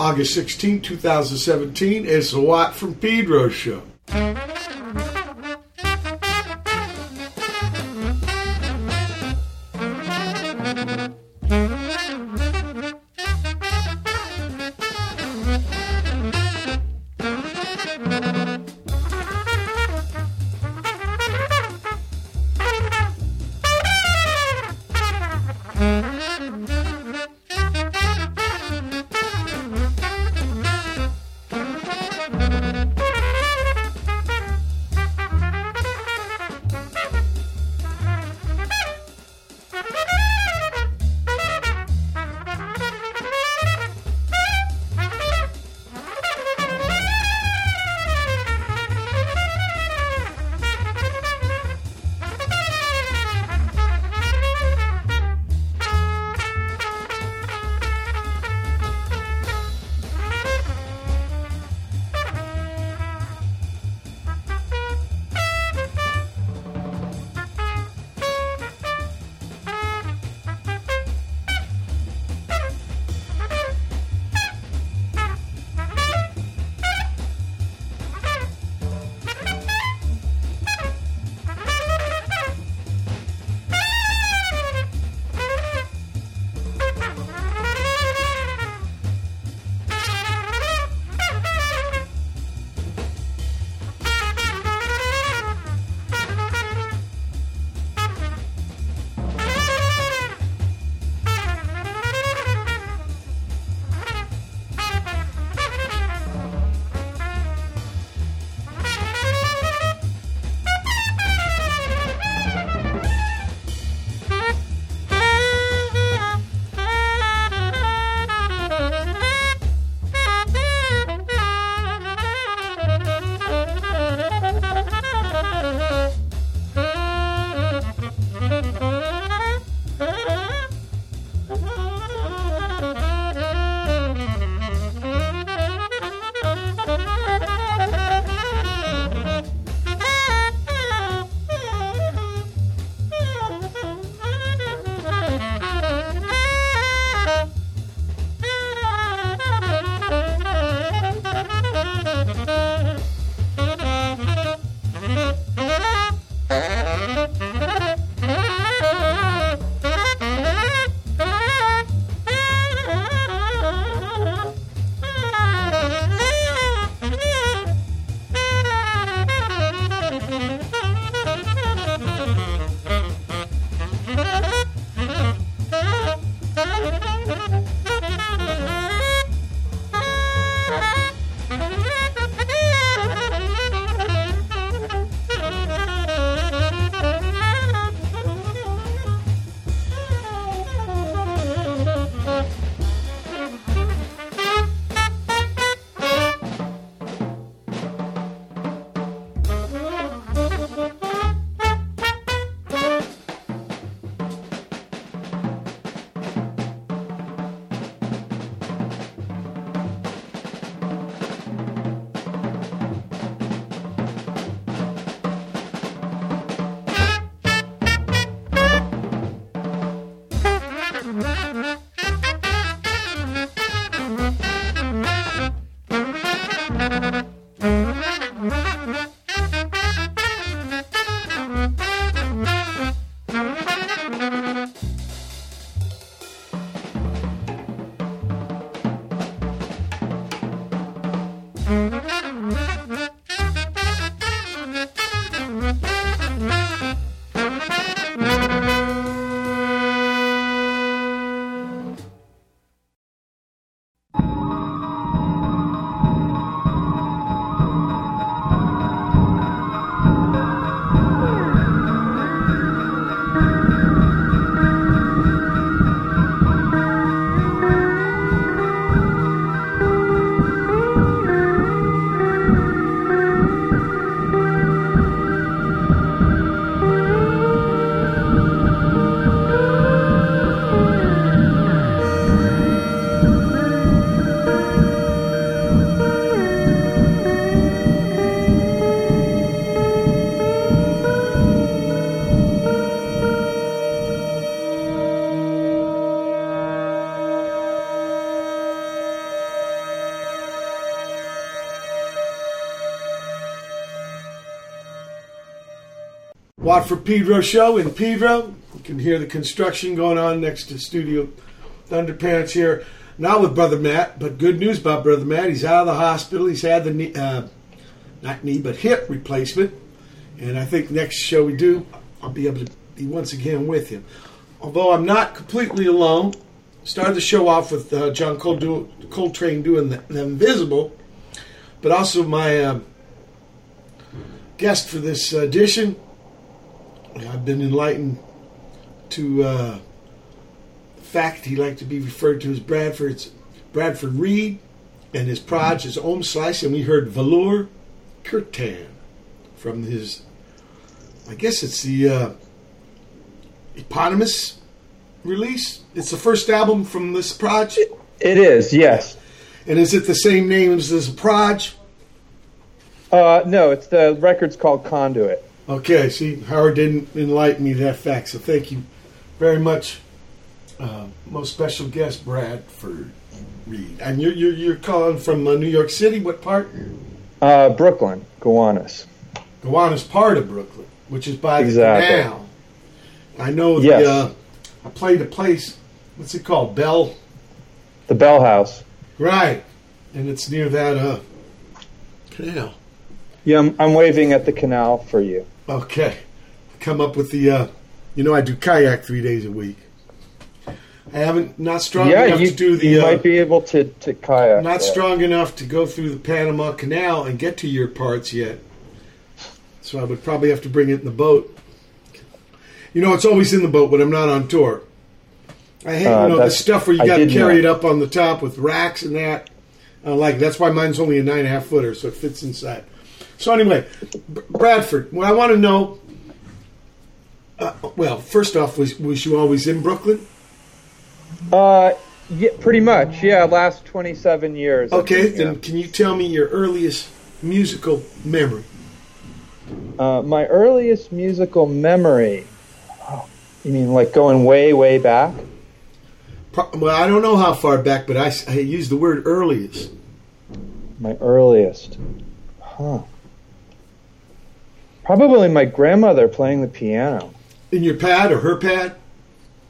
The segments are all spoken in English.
August 16, 2017. It's the Watt from Pedro show. Watt from Pedro show in Pedro. You can hear the construction going on next to Studio Thunderpants here. Not with Brother Matt, but good news about Brother Matt. He's out of the hospital. He's had the knee, uh, not knee, but hip replacement. And I think next show we do, I'll be able to be once again with him. Although I'm not completely alone. Started the show off with uh, John Coltrane doing the, the, Invisible, but also my uh, guest for this edition. I've been enlightened to uh, the fact he liked to be referred to as Bradford's Bradford Reed and his proj is Ohmslice, and we heard Velour Kirtan from his, I guess it's the uh, eponymous release. It's the first album from this proj. It is, yes. And is it the same name as this proj? Uh, no, it's the record's called Conduit. Okay, see, Howard didn't enlighten me that fact, so thank you very much, uh, most special guest Bradford Reed. And you're you're, you're calling from uh, New York City. What part? Uh, Brooklyn, Gowanus. Gowanus part of Brooklyn, which is by exactly. the canal. I know the. Yes. Uh, I played a place. What's it called? Bell. The Bell House. Right, and it's near that uh, canal. Yeah, I'm, I'm waving at the canal for you. Okay, come up with the. Uh, you know, I do kayak three days a week. I haven't not strong yeah, enough you, to do the. you uh, might be able to to kayak. not strong enough to go through the Panama Canal and get to your parts yet. So I would probably have to bring it in the boat. You know, it's always in the boat when I'm not on tour. I hate Uh, you know the stuff where you got to carry it up on the top with racks and that. I don't like that's why mine's only a nine and a half footer, so it fits inside. So anyway, B- Bradford. What I want to know. Uh, well, first off, was was you always in Brooklyn? Uh, yeah, pretty much. Yeah, last 27 years. Okay, been then here. can you tell me your earliest musical memory? Uh, my earliest musical memory. Oh, you mean like going way, way back? Pro- Well, I don't know how far back, but I use the word earliest. My earliest. Huh. Probably my grandmother playing the piano. In your pad or her pad?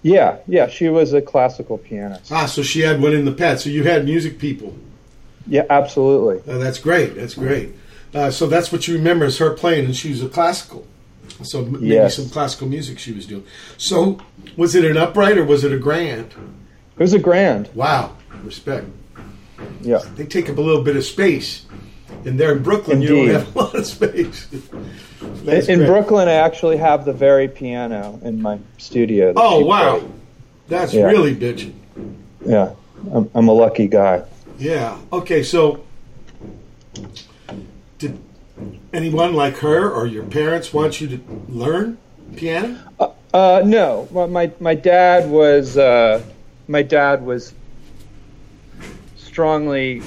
Yeah, yeah, she was a classical pianist. Ah, so she had one in the pad. So you had music people. Yeah, absolutely. Uh, that's great. That's great. Uh, so that's what you remember is her playing, and she was a classical. So m- maybe Yes. some classical music she was doing. So was it an upright or was it a grand? It was a grand. Wow, respect. Yeah. They take up a little bit of space, and there in Brooklyn you don't have a lot of space. That's in. Brooklyn, I actually have the very piano in my studio. Oh wow, played. that's Yeah. really bitching. Yeah, I'm, I'm a lucky guy. Yeah. Okay. So, did anyone like her or your parents want you to learn piano? Uh, no, well, my my dad was uh, my dad was strongly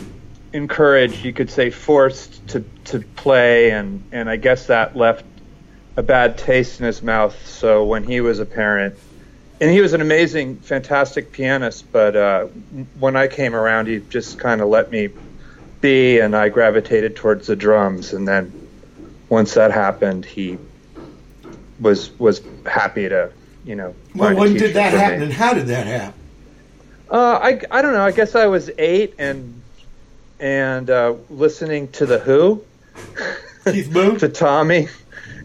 encouraged. You could say forced to to play, and and I guess that left a bad taste in his mouth. So when he was a parent, and he was an amazing, fantastic pianist, but uh, when I came around, he just kind of let me be, and I gravitated towards the drums, and then once that happened, he was was happy to you know. Well, when did that for me. happen, and how did that happen? Uh, I I don't know. I guess I was eight and and uh, listening to the Who, Keith Moon. to Tommy,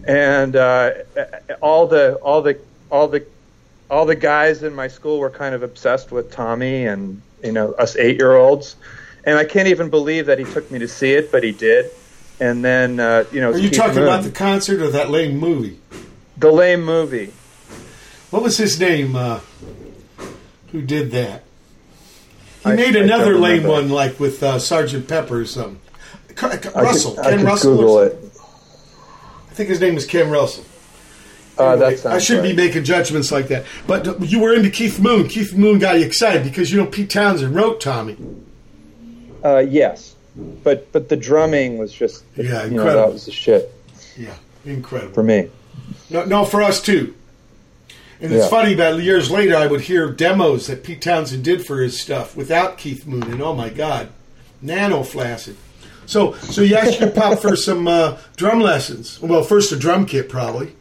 and uh, all the all the all the all the guys in my school were kind of obsessed with Tommy, and you know us eight year olds. And I can't even believe that he took me to see it, but he did. And then uh, you know, Are you Keith talking Moon, about the concert or that lame movie? the lame movie? What was his name? Uh, who did that? He I- made another lame remember. one, like with uh, Sergeant Pepper or something. Ca- Ca- I Russell, could, I Ken Russell. Google it. I think his name is Ken Russell. Uh, Anyway, that I shouldn't right. be making judgments like that. But you were into Keith Moon. Keith Moon got you excited because you know Pete Townshend wrote Tommy. Uh, yes, but but the drumming was just Yeah, you know that was the shit Yeah, incredible. for me. No, no, for us too. And it's Yeah. funny that years later I would hear demos that Pete Townshend did for his stuff without Keith Moon, and oh my God, nano flaccid. So, so you asked your pop for some uh, drum lessons. Well, first a drum kit probably.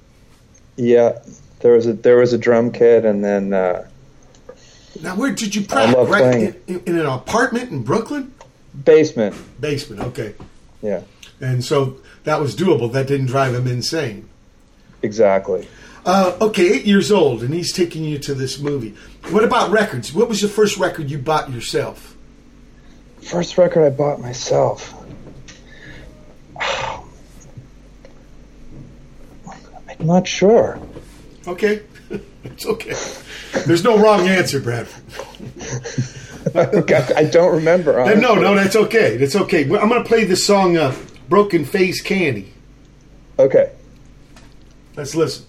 Yeah, there was a there was a drum kit, and then uh, Now, where did you practice? Right in, in an apartment in Brooklyn, basement. basement. Okay, Yeah, and so that was doable. That didn't drive him insane. exactly. Uh, okay, eight years old, and he's taking you to this movie. What about records? What was the first record you bought yourself? First record I bought myself. I'm not sure. Okay, it's okay. There's no wrong answer, Bradford. I don't remember. Honestly. No, no, that's okay. That's okay. I'm going to play this song uh, "Broken Phase Candy." Okay. Let's listen.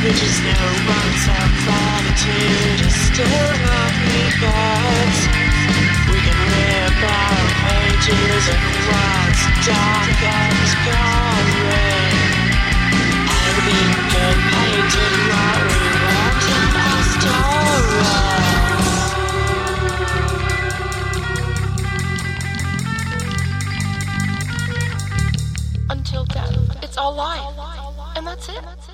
Bridges now runs out platitude Still me birds We can rip our pages And what's dark and gory And we can paint painted what we want in our Until death, it's all life. And that's it.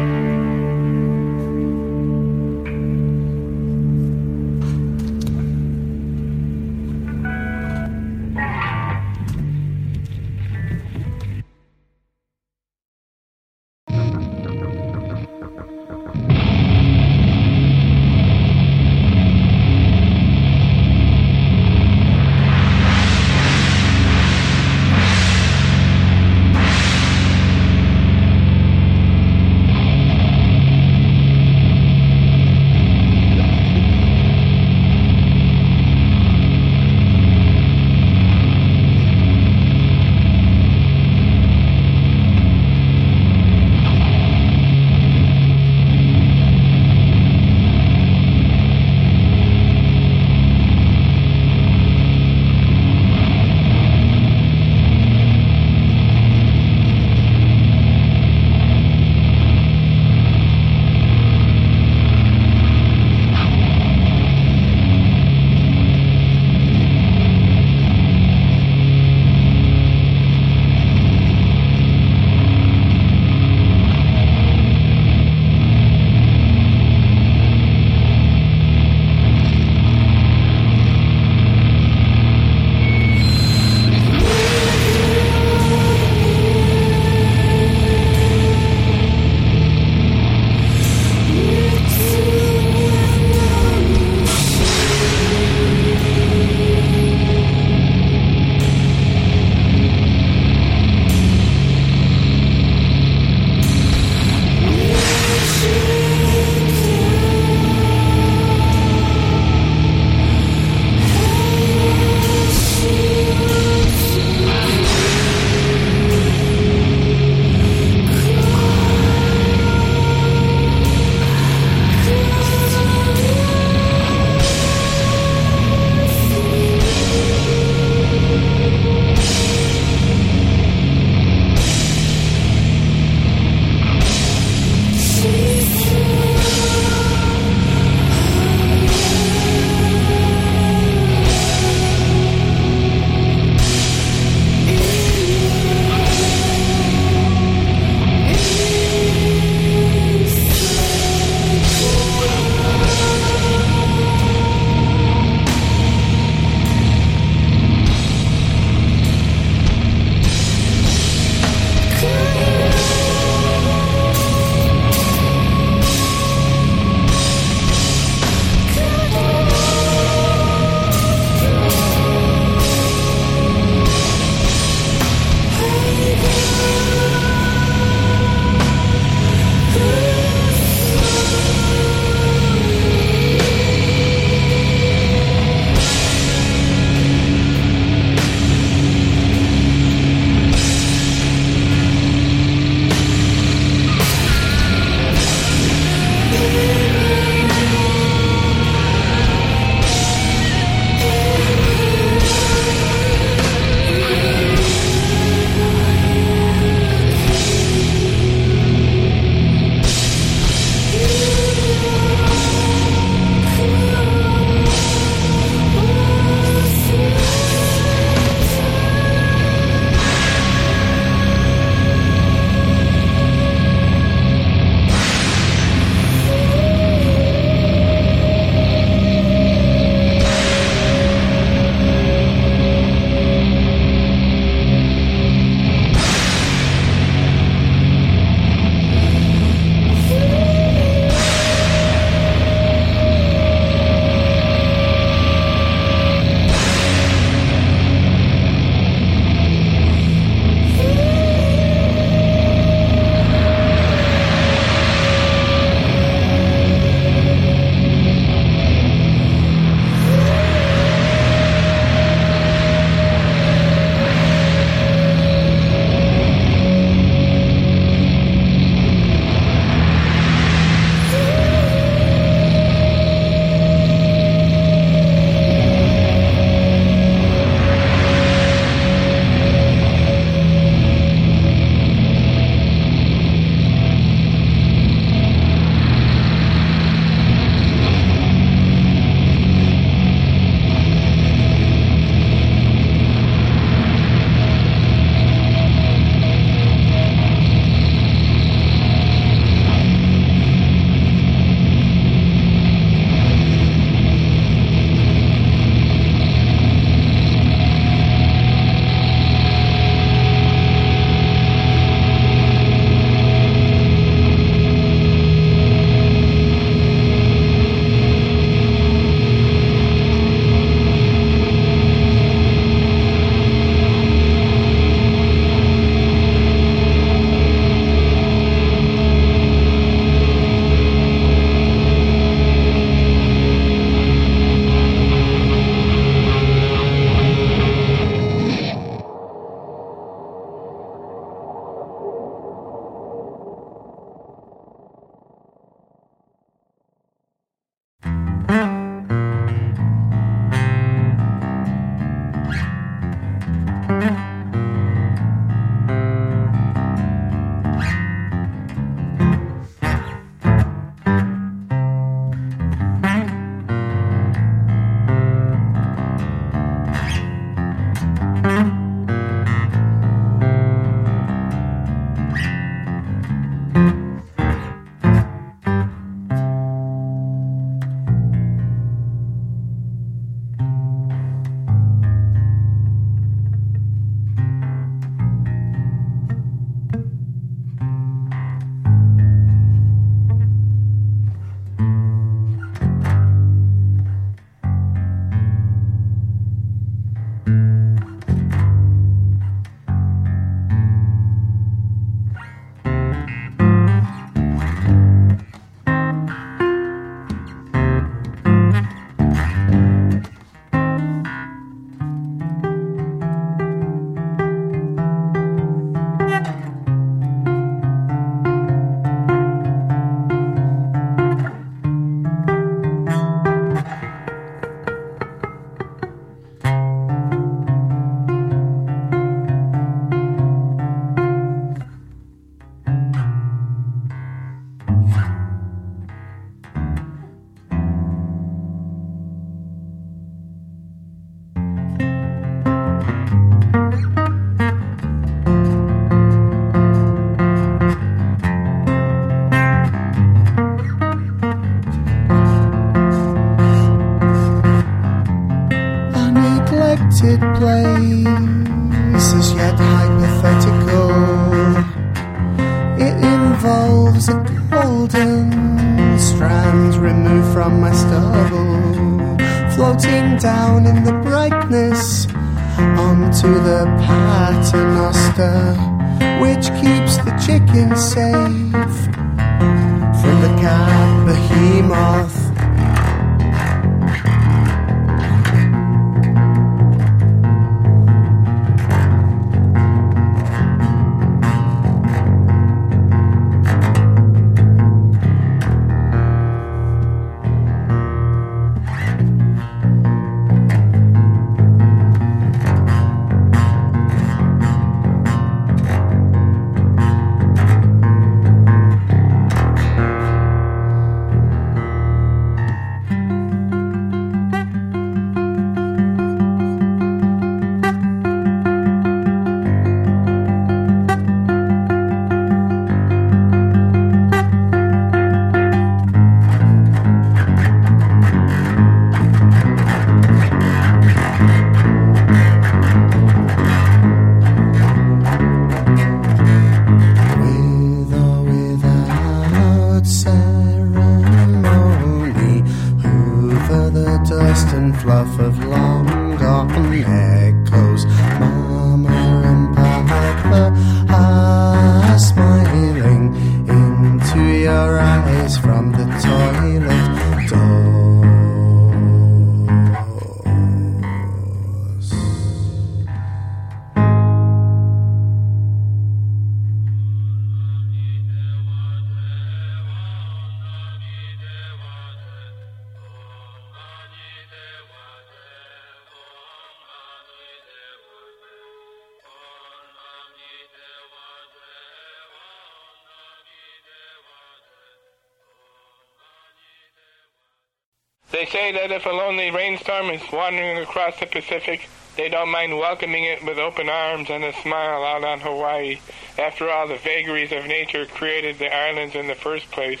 Say that if a lonely rainstorm is wandering across the Pacific, they don't mind welcoming it with open arms and a smile out on Hawaii. After all, the vagaries of nature created the islands in the first place,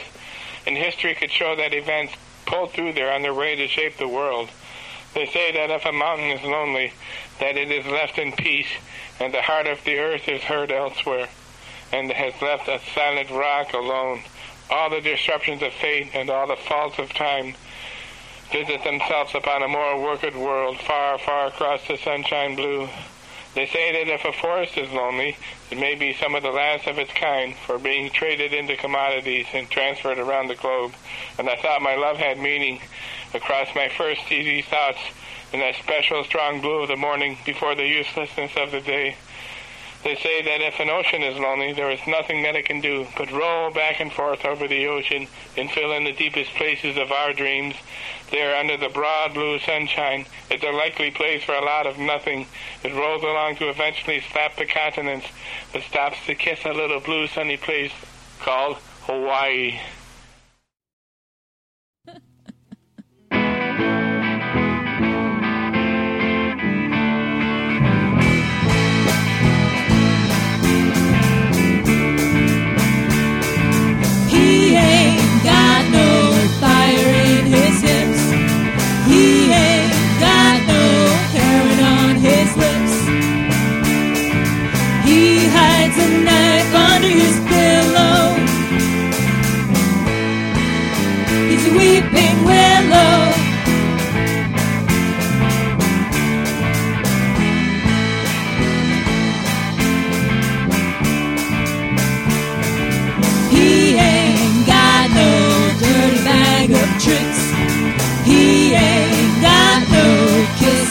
and history could show that events pulled through there on their way to shape the world. They say that if a mountain is lonely, that it is left in peace, and the heart of the earth is heard elsewhere, and has left a silent rock alone. All the disruptions of fate and all the faults of time visit themselves upon a more worked world far, far across the sunshine blue. They say that if a forest is lonely, it may be some of the last of its kind for being traded into commodities and transferred around the globe. And I thought my love had meaning across my first easy thoughts in that special strong blue of the morning before the uselessness of the day. They say that if an ocean is lonely, there is nothing that it can do but roll back and forth over the ocean and fill in the deepest places of our dreams. There, under the broad blue sunshine, it's a likely place for a lot of nothing. It rolls along to eventually slap the continents, but stops to kiss a little blue sunny place called Hawaii.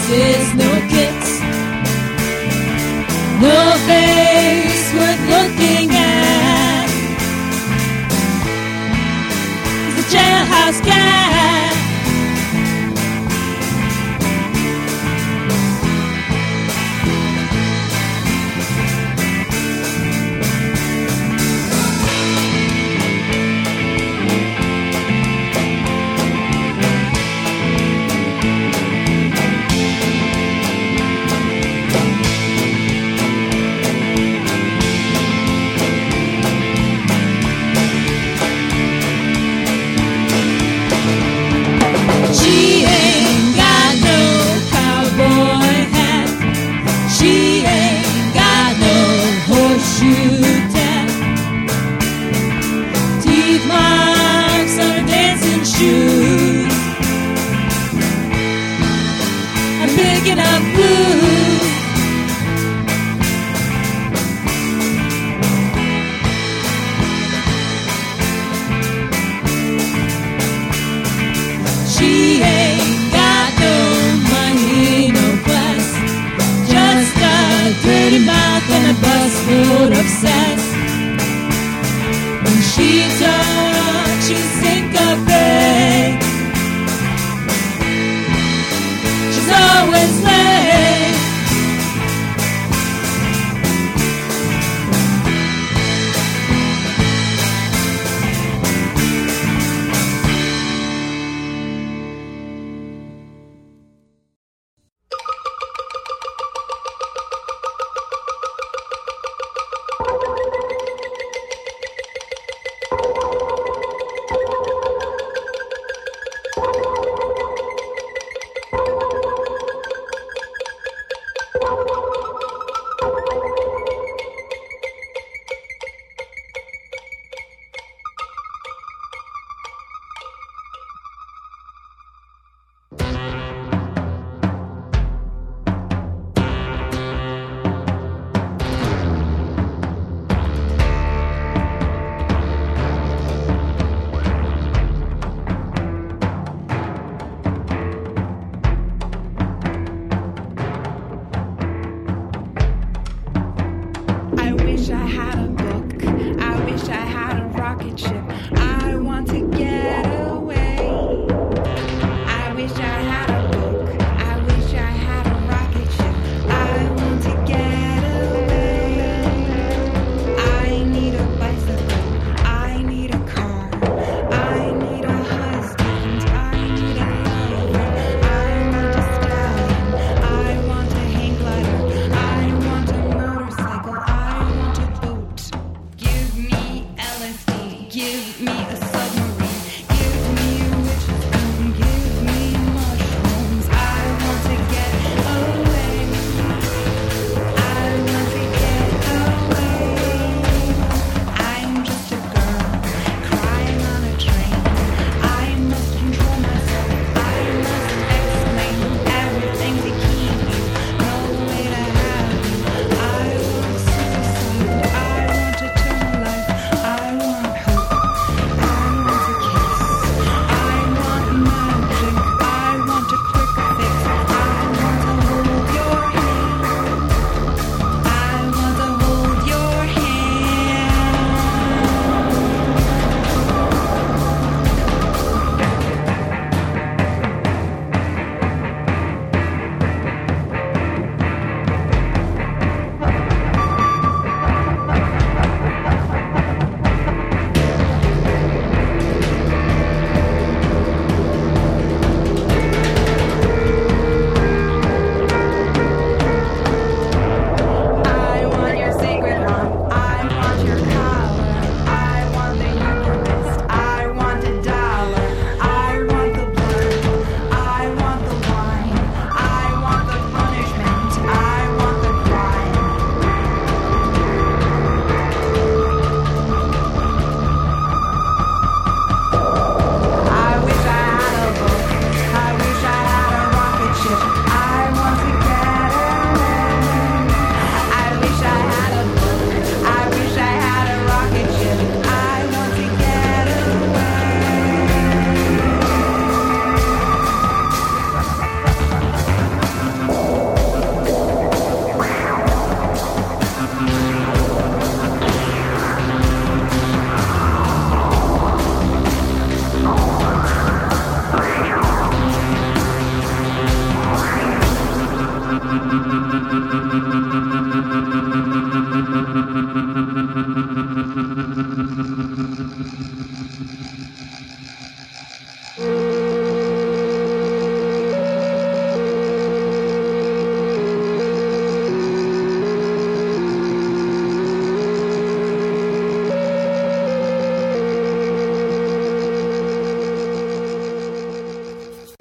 Kisses, no kicks. No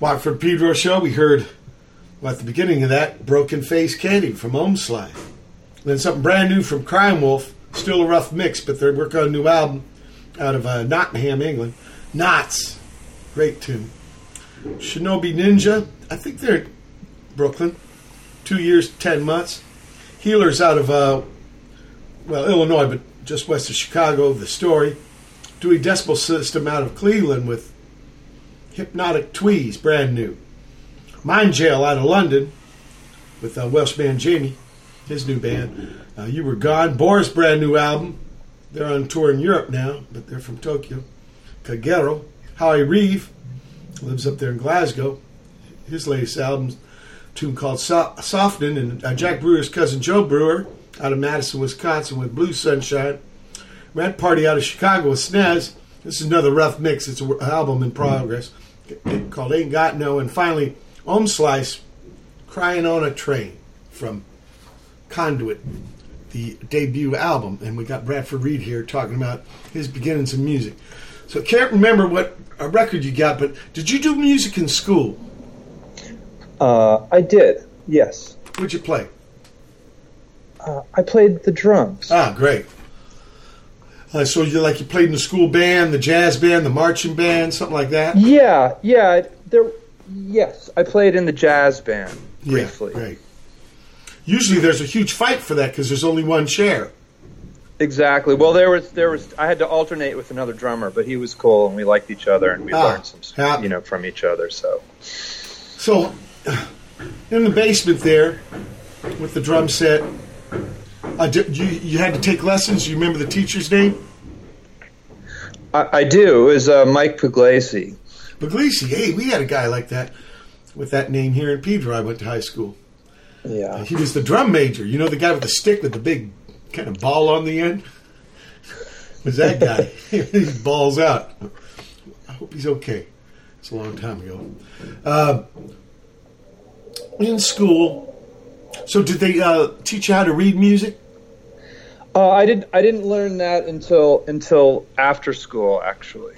Watt from Pedro show, we heard well, at the beginning of that Broken Phase Candy from Ohmslice. Then something brand new from Crimewolf, still a rough mix, but they're working on a new album out of uh, Nottingham, England. Knots, great tune. Shinobi Ninja, I think they're Brooklyn, two years, ten months. Heelerz out of, uh, well, Illinois, but just west of Chicago, the story. Duo Decibel System out of Cleveland with Hypnotic Tweeze, brand new. Mind Jail out of London with uh, Welsh man Jamie, his new band. Uh, you Were Gone. Boris' brand new album. They're on tour in Europe now, but they're from Tokyo. Kagero. Howie Reeve lives up there in Glasgow. His latest album, tune called so- Softening, and uh, Jack Brewer's cousin Joe Brewer out of Madison, Wisconsin with Blue Sunshine. Rent Party out of Chicago with Snaz. This is another rough mix. It's an album in progress called Ain't Got No. And finally, Ohmslice, Crying on a Train from Conduit, the debut album. And we got Bradford Reed here talking about his beginnings in music. So can't remember what a record you got, but did you do music in school? Uh, I did, yes. What'd you play? Uh, I played the drums. Ah, great. Uh, so you like you played in the school band, the jazz band, the marching band, something like that. Yeah, yeah. There, yes, I played in the jazz band briefly. Yeah, great. Usually there's a huge fight for that because there's only one chair. Exactly. Well, there was there was I had to alternate with another drummer, but he was cool and we liked each other and we Ah, learned some, yeah. you know, from each other. So So in the basement there with the drum set, Uh, did, you you had to take lessons. You remember the teacher's name? I, I do. It was uh, Mike Puglisi. Puglisi. Hey, we had a guy like that with that name here in Pedro. I went to high school. Yeah. He was the drum major. You know the guy with the stick with the big kind of ball on the end? Was that guy? he balls out. I hope he's okay. It's a long time ago. Uh, in school, so did they uh, teach you how to read music? Uh, I didn't. I didn't learn that until until after school, actually.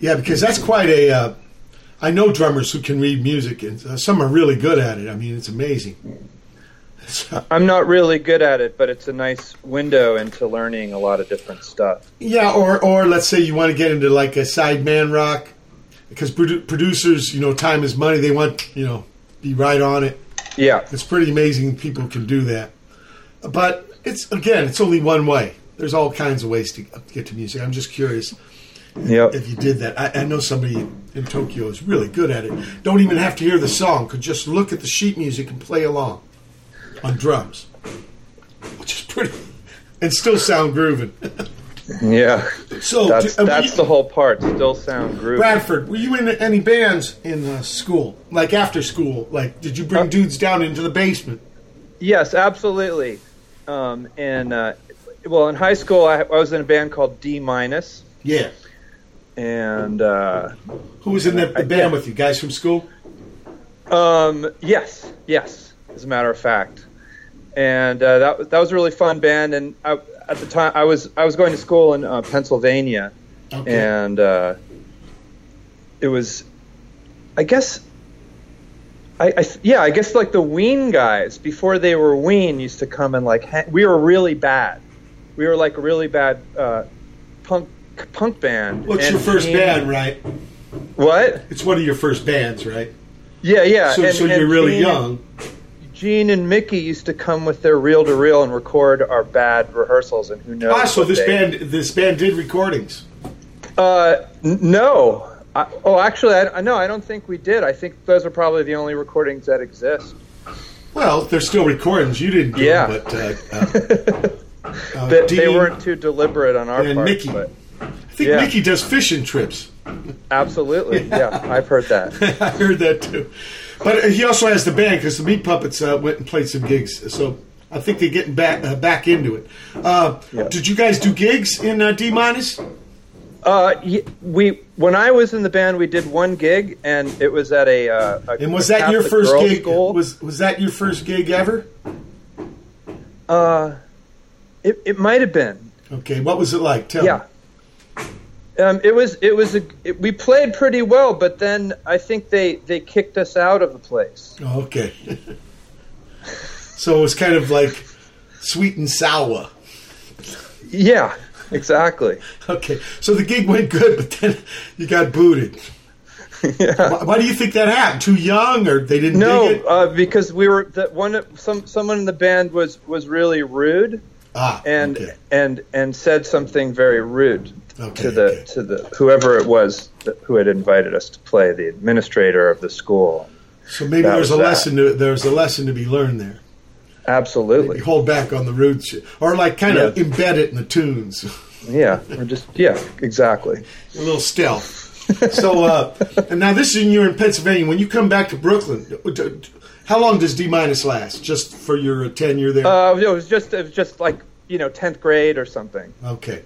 Yeah, because that's quite a. Uh, I know drummers who can read music, and uh, some are really good at it. I mean, it's amazing. So- I'm not really good at it, but it's a nice window into learning a lot of different stuff. Yeah, or or let's say you want to get into like a sideman rock, because produ- producers, you know, time is money. They want you know be right on it. Yeah. It's pretty amazing people can do that. But it's again, it's only one way. There's all kinds of ways to get to music. I'm just curious Yep. if you did that. I, I know somebody in Tokyo is really good at it. Don't even have to hear the song; could just look at the sheet music and play along on drums, which is pretty, and still sound grooving. Yeah. So, That's d- uh, that's you- the whole part. Still sound groovy. Bradford, were you in any bands in uh, school? Like after school? Like, did you bring Uh, dudes down into the basement? Yes, absolutely. Um, and uh, well, in high school, I, I was in a band called D minus, Yeah. and uh, Who was in the, the I- band yeah. with you? Guys from school? um, yes, yes, as a matter of fact, and uh, that was- that was a really fun band. And I, at the time, I was I was going to school in uh, Pennsylvania, Okay. and uh, it was, I guess. I, I yeah, I guess like the Ween guys before they were Ween used to come and like hang, we were really bad. We were like a really bad uh, punk punk band. What's And your first Gene- band, right? What? It's one of your first bands, right? Yeah, yeah. so and- so and you're really Gene- young. Gene and Mickey used to come with their reel to reel and record our bad rehearsals, and who knows? Ah, so this they- band this band did recordings. Uh, n- no. I, oh, actually, I, no, I don't think we did. I think those are probably the only recordings that exist. Well, they're still recordings. You didn't do Yeah. them, but uh, uh, uh, They, they weren't too deliberate on our and part. Mickey. But I think yeah. Mickey does fishing trips. absolutely, yeah, I've heard that. I heard that too. But he also has the band because the Meat Puppets uh, went and played some gigs. So I think they're getting back uh, back into it. Uh, Yeah. Did you guys do gigs in uh, D minus? Uh, we when I was in the band, we did one gig, and it was at a. Uh, a And was that your first gig? School. Was was that your first gig ever? uh, it it might have been. Okay, what was it like? Tell Yeah. me. Um, it was it was a it, we played pretty well, but then I think they they kicked us out of the place. Oh, okay. so it was kind of like sweet and sour. Yeah, exactly. Okay, so the gig went good, but then you got booted. yeah. Why, why do you think that happened? Too young, or they didn't dig No, it? uh, because we were that one some someone in the band was was really rude Ah, and okay. and and said something very rude Okay, to the okay. to the whoever it was that, who had invited us to play, the administrator of the school. So maybe that there's a that. lesson. To, there's a lesson to be learned there. Absolutely. You hold back on the rude shit, or like kind of embed it in the tunes, Yeah, or just yeah, exactly. a little stealth. so, uh, and now this is you're in Pennsylvania. When you come back to Brooklyn, how long does D minus last? Just for your tenure there? Uh, it was just it was just like you know tenth grade or something. okay.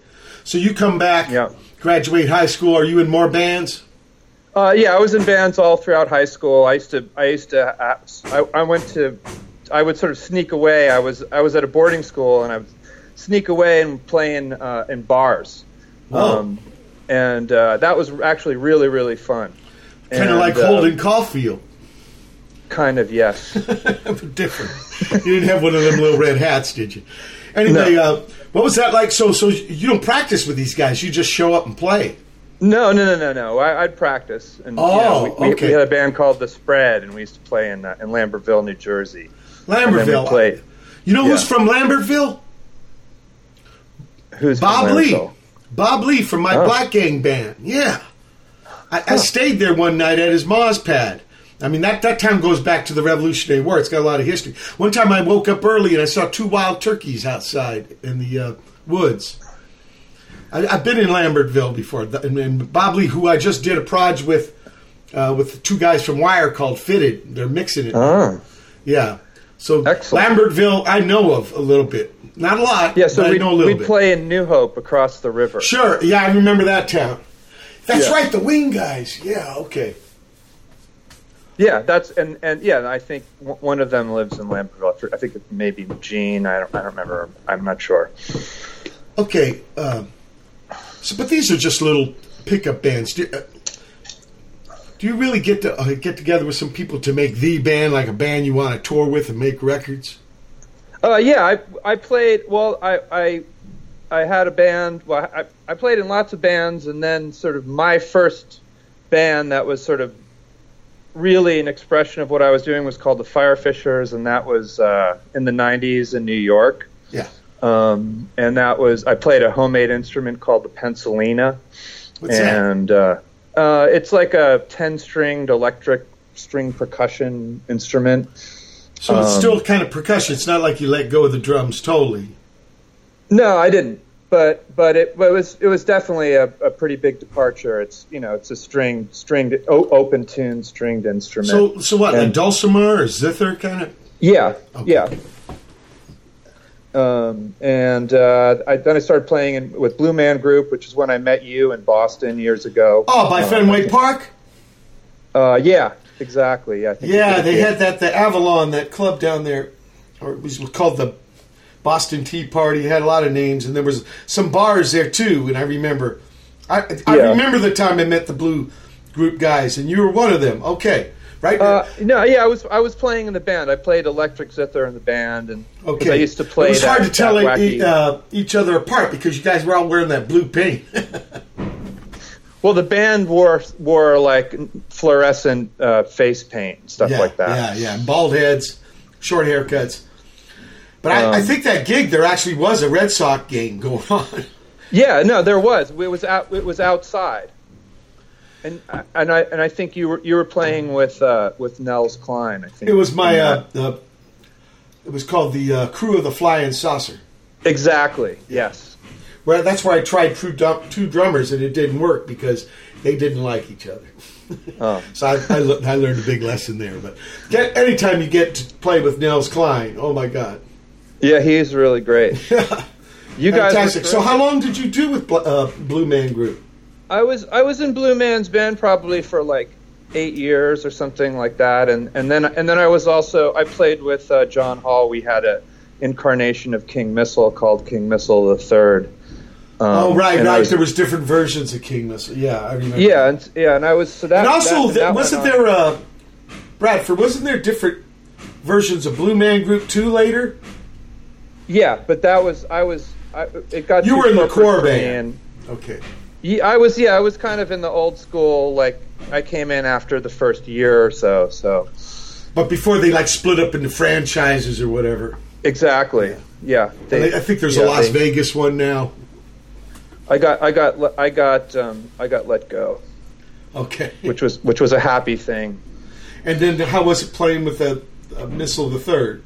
So you come back, Yeah. graduate high school. Are you in more bands? Uh, yeah, I was in bands all throughout high school. I used to, I used to, uh, I, I went to, I would sort of sneak away. I was, I was at a boarding school, and I would sneak away and play in, uh, in bars. Whoa. and uh, that was actually really, really fun. Kind of like uh, Holden Caulfield, Kind of, yes. different. you didn't have one of them little red hats, did you? Anyway, uh, what was that like? So, so you don't practice with these guys; you just show up and play. no, no, no, no, no. I, I'd practice. And, you Oh, know, we, we- okay. we had a band called The Spread, and we used to play in, uh, in Lambertville, New Jersey. Lambertville. played. You know who's from Lambertville? Who's Bob Lee. Bob Lee from my Oh. Black Gang band. Yeah. I, I stayed there one night at his Moz pad. I mean, that, that town goes back to the Revolutionary War. It's got a lot of history. One time I woke up early and I saw two wild turkeys outside in the uh, woods. I, I've been in Lambertville before. And, and Bob Lee, who I just did a proj with, uh, with two guys from Wire called Fitted. They're mixing it. Oh. Yeah. So Excellent. Lambertville, I know of a little bit. Not a lot. Yeah, so we know a little we play in New Hope across the river. Sure. Yeah, I remember that town. That's Yeah. right, the Ween guys. Yeah. Okay. Yeah, that's and and yeah, I think w- one of them lives in Lambertville. I think it may be Gene. I don't I don't remember. I'm not sure. Okay. Um, so, but these are just little pickup bands. Do, uh, do you really get to uh, get together with some people to make the band, like a band you want to tour with and make records? Uh, yeah, I I played. Well, I I I had a band. Well, I I played in lots of bands, and then sort of my first band that was sort of really an expression of what I was doing was called the Firefishers, and that was uh, in the '90s in New York. Yeah. Um, and that was I played a homemade instrument called the pencilina, What's that? and uh, uh, it's like a ten-stringed electric string percussion instrument. So it's um, still kind of percussion. It's not like you let go of the drums totally. No, I didn't. But but it, but it was it was definitely a, a pretty big departure. It's you know it's a string stringed o- open tuned stringed instrument. So, so what? Like And- dulcimer or zither kind of? yeah, Okay. yeah. Um, and uh, I, then I started playing in, with Blue Man Group, which is when I met you in Boston years ago. Oh, by Uh, Fenway Park. Uh, yeah, exactly. Yeah, Yeah, they had that the Avalon, that club down there, or it was called the Boston Tea Party. Had a lot of names, and there was some bars there too. And I remember, I, I Yeah. remember the time I met the Blue Group guys, and you were one of them. Okay, right? Uh, no, yeah, I was I was playing in the band. I played electric zither in the band, and okay, I used to play. It was that, hard to tell e- uh, each other apart because you guys were all wearing that blue paint. Well, the band wore wore like fluorescent uh, face paint and stuff yeah, like that. Yeah, yeah, bald heads, short haircuts. But I, I Um, think that gig there actually was a Red Sox game going on. Yeah, no, there was. It was out. It was outside, and and I and I think you were you were playing with uh, with Nels Cline. I think It was my. Uh, uh, it was called the uh, Crew of the Flying Saucer. exactly. Yes. Well, that's where I tried two, two drummers and it didn't work because they didn't like each other. Oh. So I, I, I learned a big lesson there. But get, anytime you get to play with Nels Cline, oh my God, Yeah, he's really great. You guys. fantastic! So how long did you do with uh, Blue Man Group? I was I was in Blue Man's band probably for like eight years or something like that, and and then and then I was also I played with uh, John Hall. We had a incarnation of King Missile called King Missile the Third. Um, oh right, right. was- there was different versions of King Missile. Yeah, I remember. yeah, and, yeah, and I was so that and also that, th- that wasn't there uh, Bradford? Wasn't there different versions of Blue Man Group too later? Yeah, but that was I was I, it got You were in the core band. Okay. Yeah, I was. Yeah, I was kind of in the old school. Like I came in after the first year or so. So But before they like split up into franchises or whatever. exactly. Yeah, And I think there's a Las they- Vegas one now. I got. I got. I got. Um, I got let go, Okay. which was which was a happy thing. And then how was it playing with the uh, Missile the Third?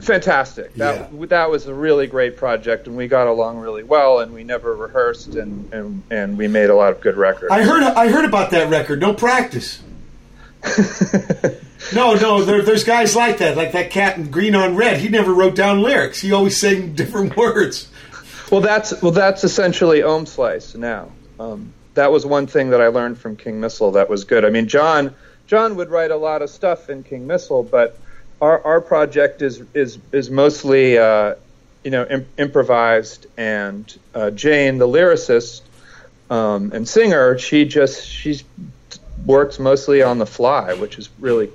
Fantastic. That that was a really great project, and we got along really well, and we never rehearsed, and and, and we made a lot of good records. I heard I heard about that record. No practice. No, no. There, there's guys like that, like that cat in Green on Red. He never wrote down lyrics. He always sang different words. Well, that's well, that's essentially Ohmslice now. Um, that was one thing that I learned from King Missile that was good. I mean, John John would write a lot of stuff in King Missile, but our our project is is is mostly uh, you know im- improvised, and uh, Jane, the lyricist um, and singer, she just she works mostly on the fly, which is really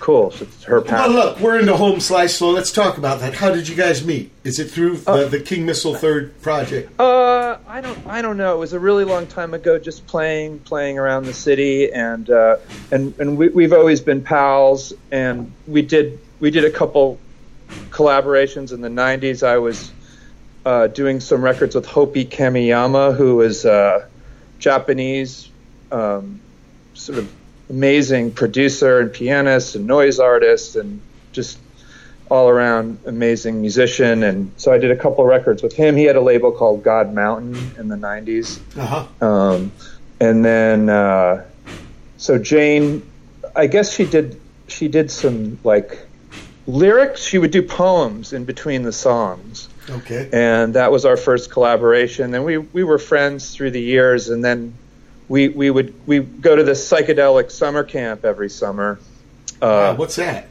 cool. So it's her Well, passion. look, we're into Ohmslice, so let's talk about that. How did you guys meet? Is it through the, the King Missile Third project? Uh, I don't, I don't know. It was a really long time ago, just playing, playing around the city, and uh, and and we, we've always been pals, and we did we did a couple collaborations in the '90s. I was uh, doing some records with Hoppy Kamiyama, who is uh, Japanese, um, sort of amazing producer and pianist and noise artist and just all around amazing musician. And so I did a couple records with him. He had a label called God Mountain in the 90s. Uh huh. Um, and then, uh, so Jane, I guess she did, she did some like lyrics. She would do poems in between the songs Okay. and that was our first collaboration. And we we were friends through the years, and then we we would we go to this psychedelic summer camp every summer. Uh, Uh, what's that?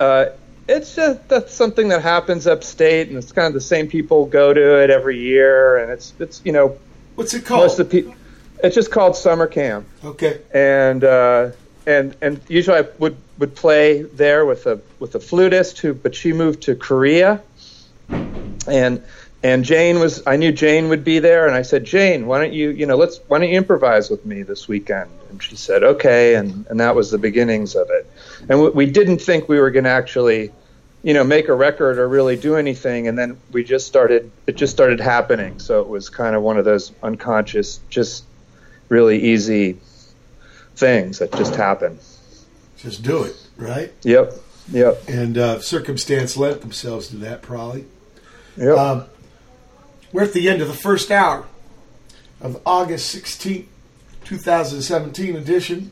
uh, it's just that's something that happens upstate, and it's kind of the same people go to it every year, and it's it's you know What's it called? most of the people. It's just called summer camp okay. and uh, and and usually I would would play there with a with a flutist who, but she moved to Korea, and and Jane was I knew Jane would be there, and I said Jane, why don't you you know let's why don't you improvise with me this weekend? And she said okay, and and that was the beginnings of it, and we, we didn't think we were going to actually. You know, make a record or really do anything, and then we just started. It just started happening. So it was kind of one of those unconscious, just really easy things that just happen. Just do it, right? Yep. Yep. And uh, circumstance lent themselves to that, probably. Yep. Um, we're at the end of the first hour of August 16th, 2017 edition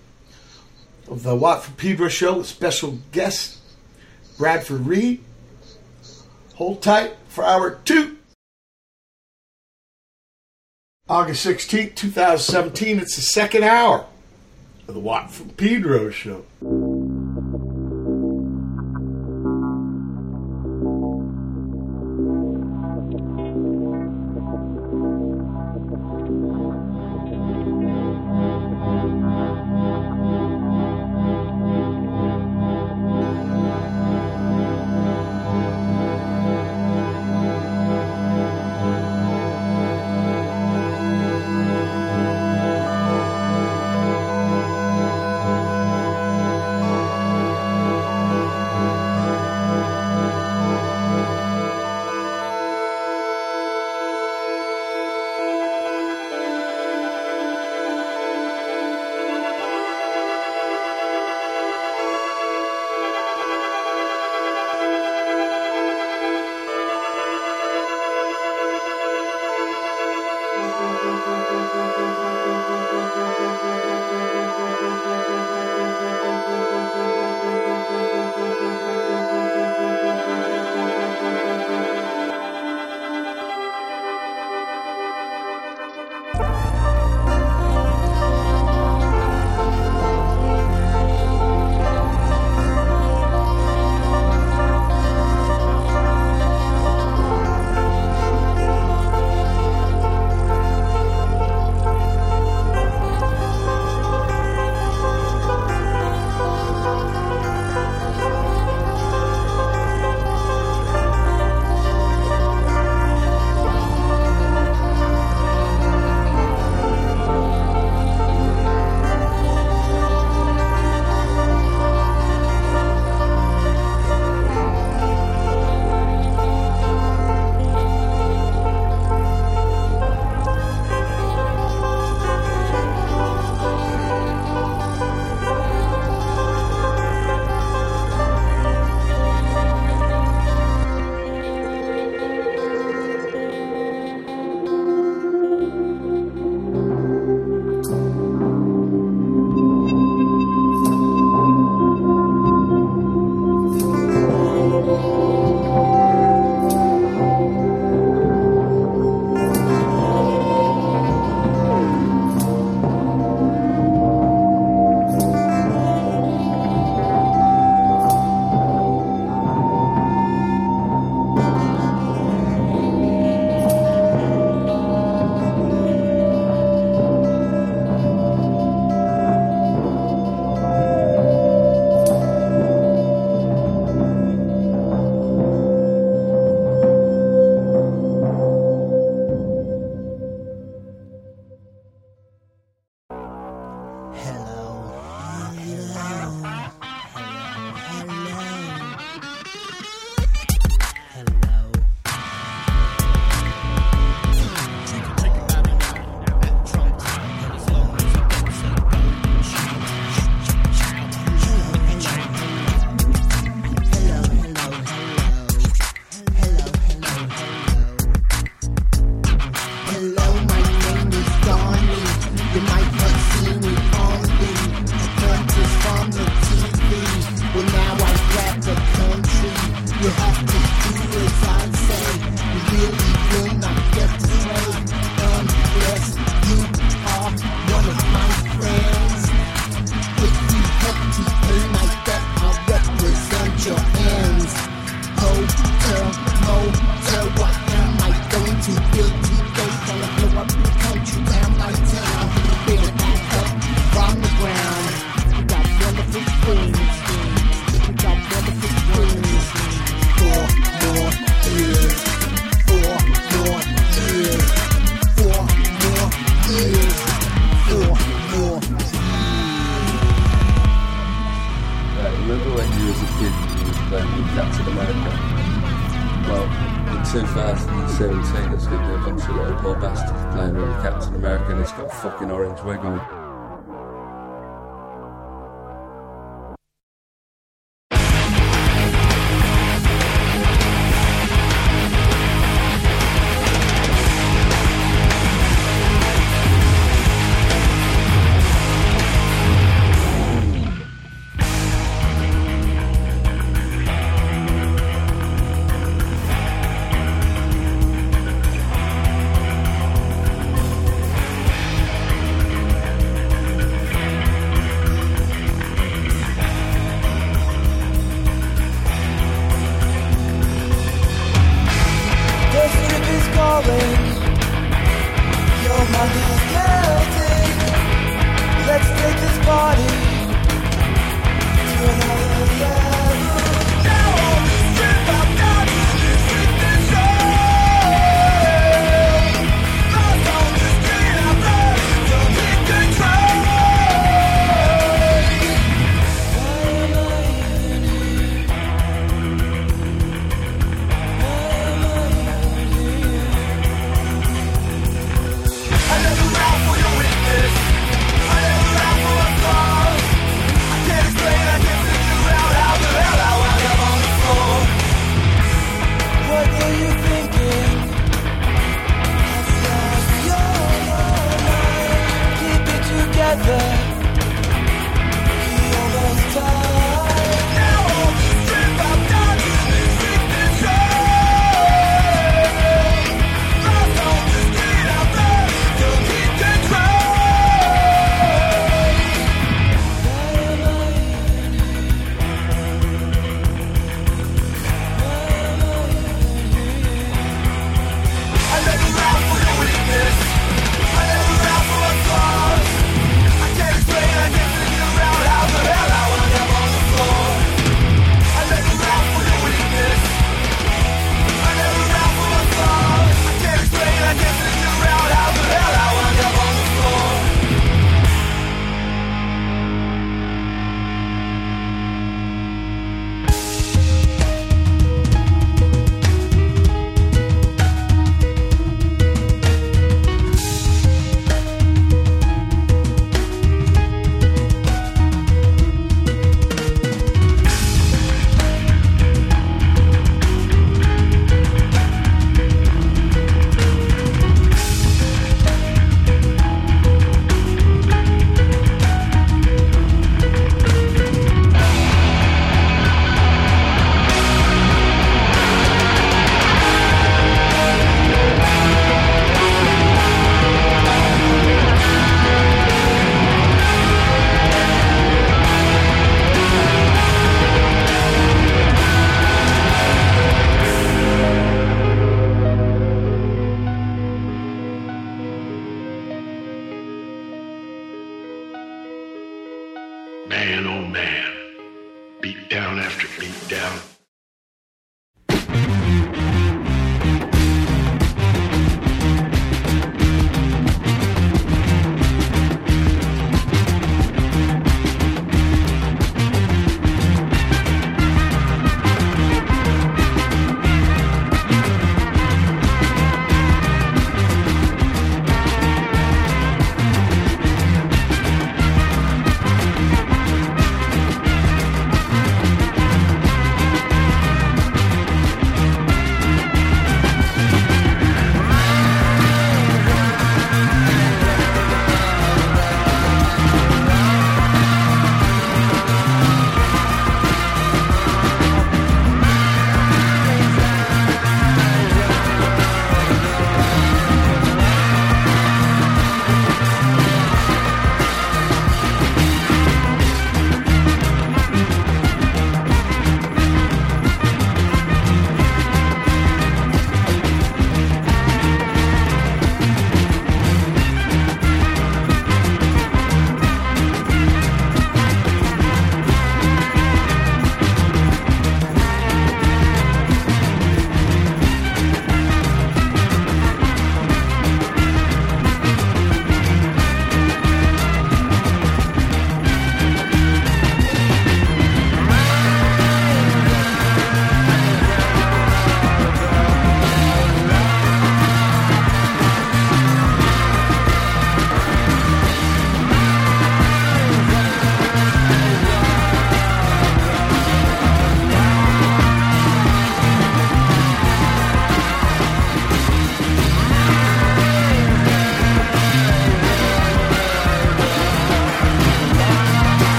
of the Watt from Pedro show with special guest Bradford Reed. Hold tight for hour two. August 16th, 2017. It's the second hour of the Watt from Pedro show.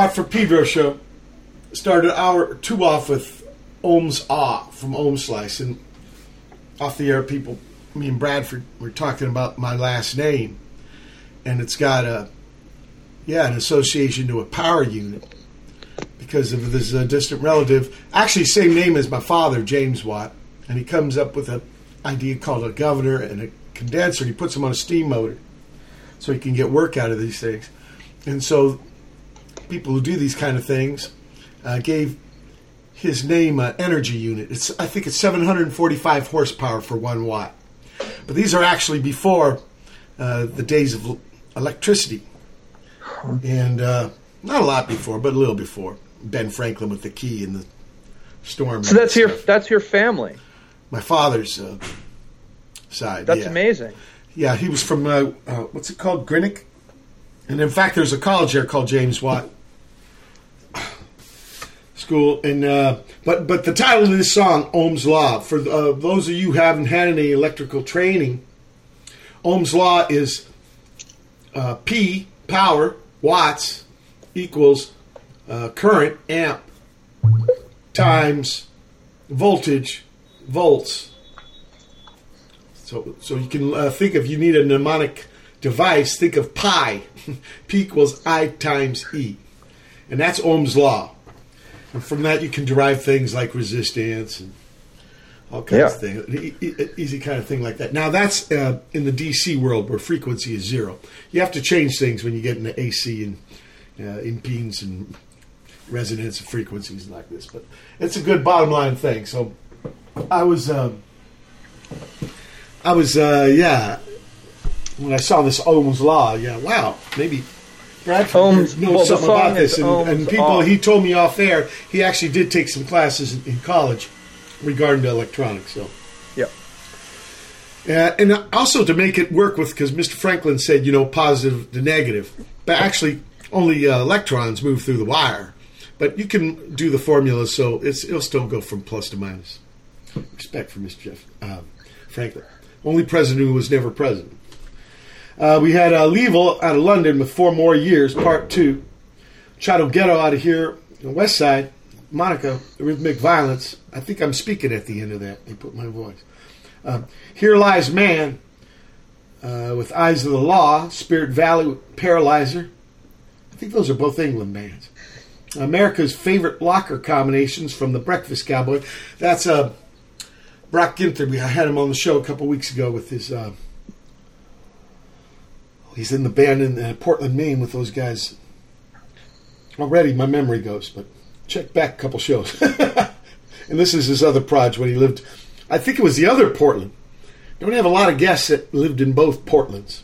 Watt from Pedro show started hour two off with Ohm's Ah from Ohmslice. And off the air, people, me and Bradford were talking about my last name. And it's got a, yeah, an association to a power unit because of this uh, distant relative. Actually, same name as my father, James Watt. And he comes up with an idea called a governor and a condenser. And he puts them on a steam motor so he can get work out of these things. And so people who do these kind of things uh, gave his name an energy unit. It's I think it's 745 horsepower for one watt. But these are actually before uh, the days of electricity, and uh, not a lot before, but a little before. Ben Franklin with the key in the storm. So that's your that's your family. my father's uh, side. That's yeah. amazing. Yeah, he was from uh, uh, what's it called, Greenock, and in fact, there's a college there called James Watt school. And uh, but but the title of this song, Ohm's Law, for uh, those of you who haven't had any electrical training, Ohm's Law is uh, P power watts equals uh, current amp times voltage volts. So so you can uh, think of you need a mnemonic device. Think of pi. P equals I times E, and that's Ohm's law. And from that you can derive things like resistance and all kinds Yeah. of things. E- easy kind of thing like that. Now that's uh, in the DC world where frequency is zero. You have to change things when you get into AC and uh, impedance and resonance and frequencies like this. But it's a good bottom line thing. So I was, um, I was, uh, yeah. When I saw this Ohm's law, yeah, wow, maybe Bradford Ohm's- knows well, something about this. And, and people, Law. he told me off air, he actually did take some classes in, in college regarding to electronics. So. Yeah. Uh, and also to make it work with, because Mr. Franklin said, you know, positive to negative, but actually only uh, electrons move through the wire. But you can do the formula so it's, it'll still go from plus to minus. Respect for Mr. Jeff uh, Franklin. Only president who was never president. Uh, we had uh, Leevil out of London with four more years, part two. Chotto Ghetto out of here, the West Side, Monica, Rhythmic Violence. I think I'm speaking at the end of that. They put my voice. Um, Here Lies Man uh, with Eyes of the Law, Spirit Valley with Paralyzer. I think those are both England bands. America's favorite locker combinations from the Breakfast Cowboy. That's uh, Brock Ginther. I had him on the show a couple weeks ago with his. Uh, he's in the band in uh, Portland, Maine with those guys. Already, my memory goes, but check back a couple shows. and this is his other project when he lived. I think it was the other Portland. Don't have a lot of guests that lived in both Portlands.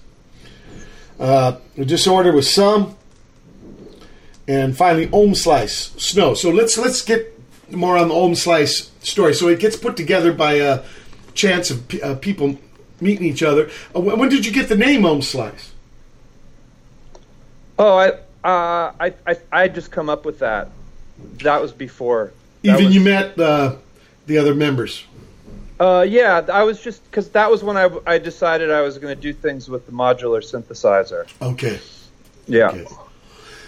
Uh, the disorder was Sum, and finally Ohmslice Snow. So let's let's get more on the Ohmslice story. So it gets put together by a chance of pe- uh, people meeting each other. Uh, when did you get the name Ohmslice? Oh, I, uh, I, I, I just come up with that. That was before. That Even was- you met uh, the other members. Uh, yeah, I was just because that was when I, I decided I was going to do things with the modular synthesizer. Okay. Yeah. Okay.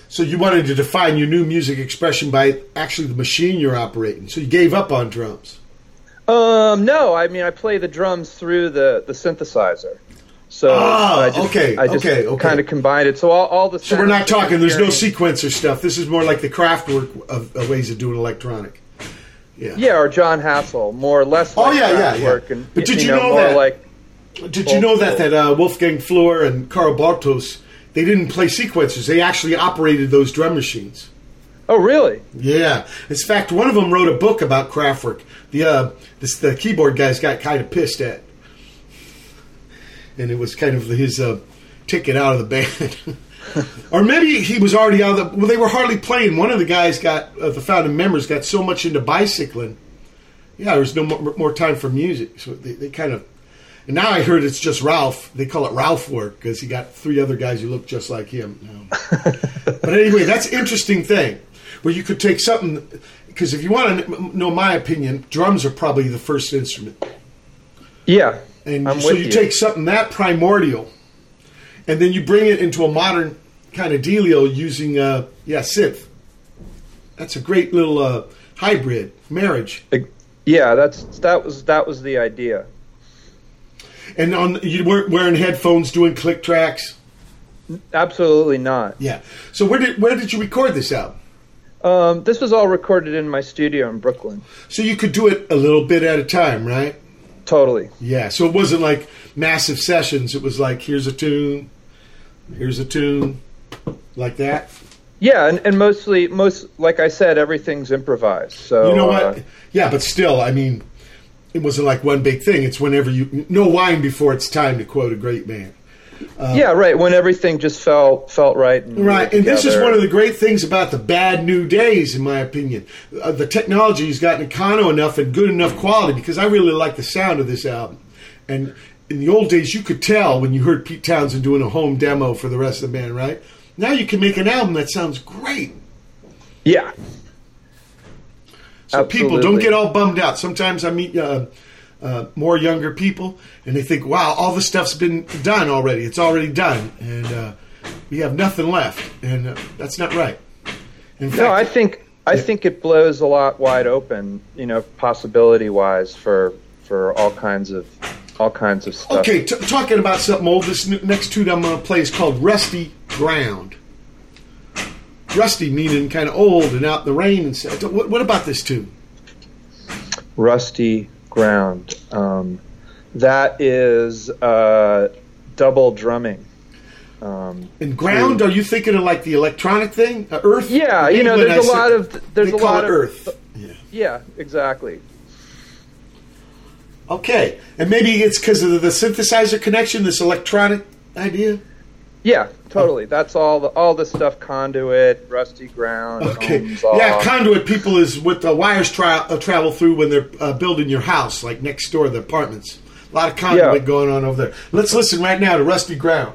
So you wanted to define your new music expression by actually the machine you're operating. So you gave up on drums. Um, no, I mean I play the drums through the the synthesizer. So Ah, I just, okay, I just okay, okay. kind of combined it. So all, all the So we're not talking. There's no sequencer stuff. This is more like the Kraftwerk of, of ways of doing electronic. Yeah. Yeah, or Jon Hassell, more or less. Oh, yeah, yeah, yeah. Work and, But did you know, know that- like Did you know that that uh, Wolfgang Flür and Karl Bartos they didn't play sequencers. They actually operated those drum machines. Oh, really? Yeah. In fact, one of them wrote a book about Kraftwerk. The uh, this, the keyboard guys got kind of pissed at, and it was kind of his uh, ticket out of the band. or maybe he was already out of the. Well, they were hardly playing. One of the guys got uh, the founding members got so much into bicycling. Yeah, there was no more, more time for music, so they, they kind of. And now I heard it's just Ralf. They call it Ralf work because he got three other guys who look just like him. but anyway, that's an interesting thing where you could take something because if you want to know my opinion, drums are probably the first instrument. Yeah, And I'm so you, you. take something that primordial, and then you bring it into a modern kind of dealio using uh, yeah synth. That's a great little uh, hybrid marriage. Yeah, that's that was that was the idea. And on you weren't wearing headphones doing click tracks. Absolutely not. Yeah. So where did where did you record this album? Um, this was all recorded in my studio in Brooklyn. So you could do it a little bit at a time, right? Totally. Yeah. So it wasn't like massive sessions. It was like here's a tune, here's a tune, like that. Yeah, and, and mostly most like I said, everything's improvised. So you know uh, what? Yeah, but still, I mean, it wasn't like one big thing. It's whenever you no wine before it's time to quote a great man. Uh, yeah, right. When everything just felt felt right. And Right, and this is one of the great things about the bad new days, in my opinion. Uh, the technology has gotten econo enough and good enough quality because I really like the sound of this album. And in the old days, you could tell when you heard Pete Townshend doing a home demo for the rest of the band, right? Now you can make an album that sounds great. Yeah. So people don't get all bummed out. Sometimes I meet uh, uh, more younger people, and they think, "Wow, all the stuff's been done already. It's already done, and uh, we have nothing left." And uh, that's not right. In No, I think I think it blows a lot wide open, you know, possibility wise for for all kinds of all kinds of stuff. okay, t- talking about something old. This next tune I'm going to play is called "Rusty Ground." Rusty meaning kind of old and out in the rain and stuff. What, what about this tune? Rusty ground. Um, that is uh, double drumming. Um, And ground? Are you thinking of like the electronic thing, uh, Earth? Yeah, you know, England, there's I a lot of there's a lot of Earth. Yeah, exactly. Okay, and maybe it's because of the synthesizer connection, this electronic idea. Yeah, totally. That's all the all the stuff conduit, rusty ground, Okay, yeah, conduit people is what the wires tra- uh, travel through when they're uh, building your house, like next door, the apartments. A lot of conduit Yeah. going on over there. Let's listen right now to Rusty Ground.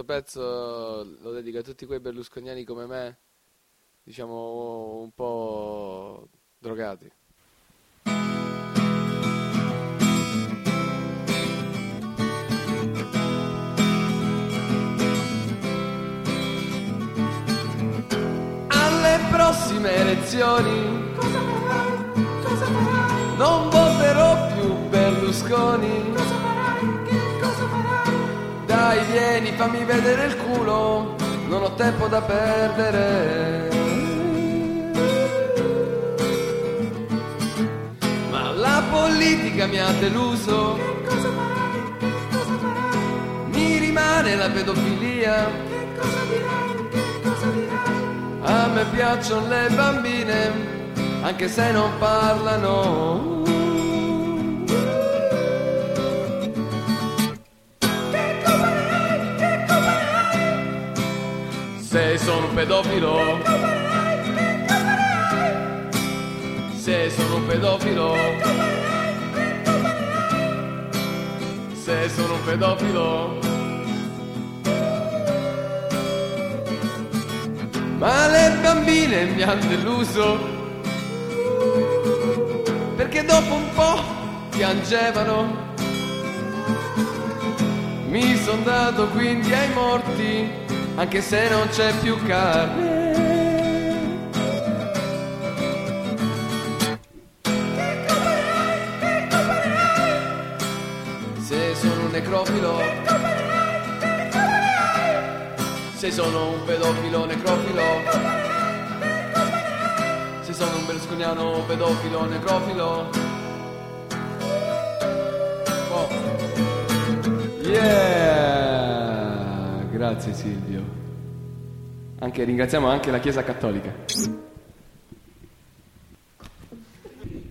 Questo pezzo lo dedico a tutti quei berlusconiani come me, diciamo un po' drogati. Alle prossime elezioni non voterò più Berlusconi. Dai, vieni, fammi vedere il culo, non ho tempo da perdere. Ma la politica mi ha deluso. Mi rimane la pedofilia. A me piacciono le bambine, anche se non parlano. Sono un pedofilo. Se sono un pedofilo. Se sono un pedofilo. Ma le bambine mi hanno deluso Perché dopo un po' piangevano Mi son dato quindi ai morti Anche se non c'è più carne. Se sono un necrofilo Se sono un pedofilo necrofilo. Se sono un berlusconiano pedofilo necrofilo. Oh. Yeah Grazie Silvio anche, Ringraziamo anche la Chiesa Cattolica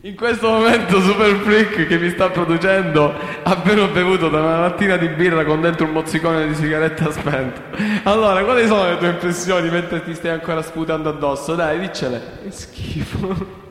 In questo momento Super Freak che mi sta producendo ha appena bevuto da una mattina di birra con dentro un mozzicone di sigaretta spento. Allora, quali sono le tue impressioni mentre ti stai ancora sputando addosso? Dai, diccele. Che schifo.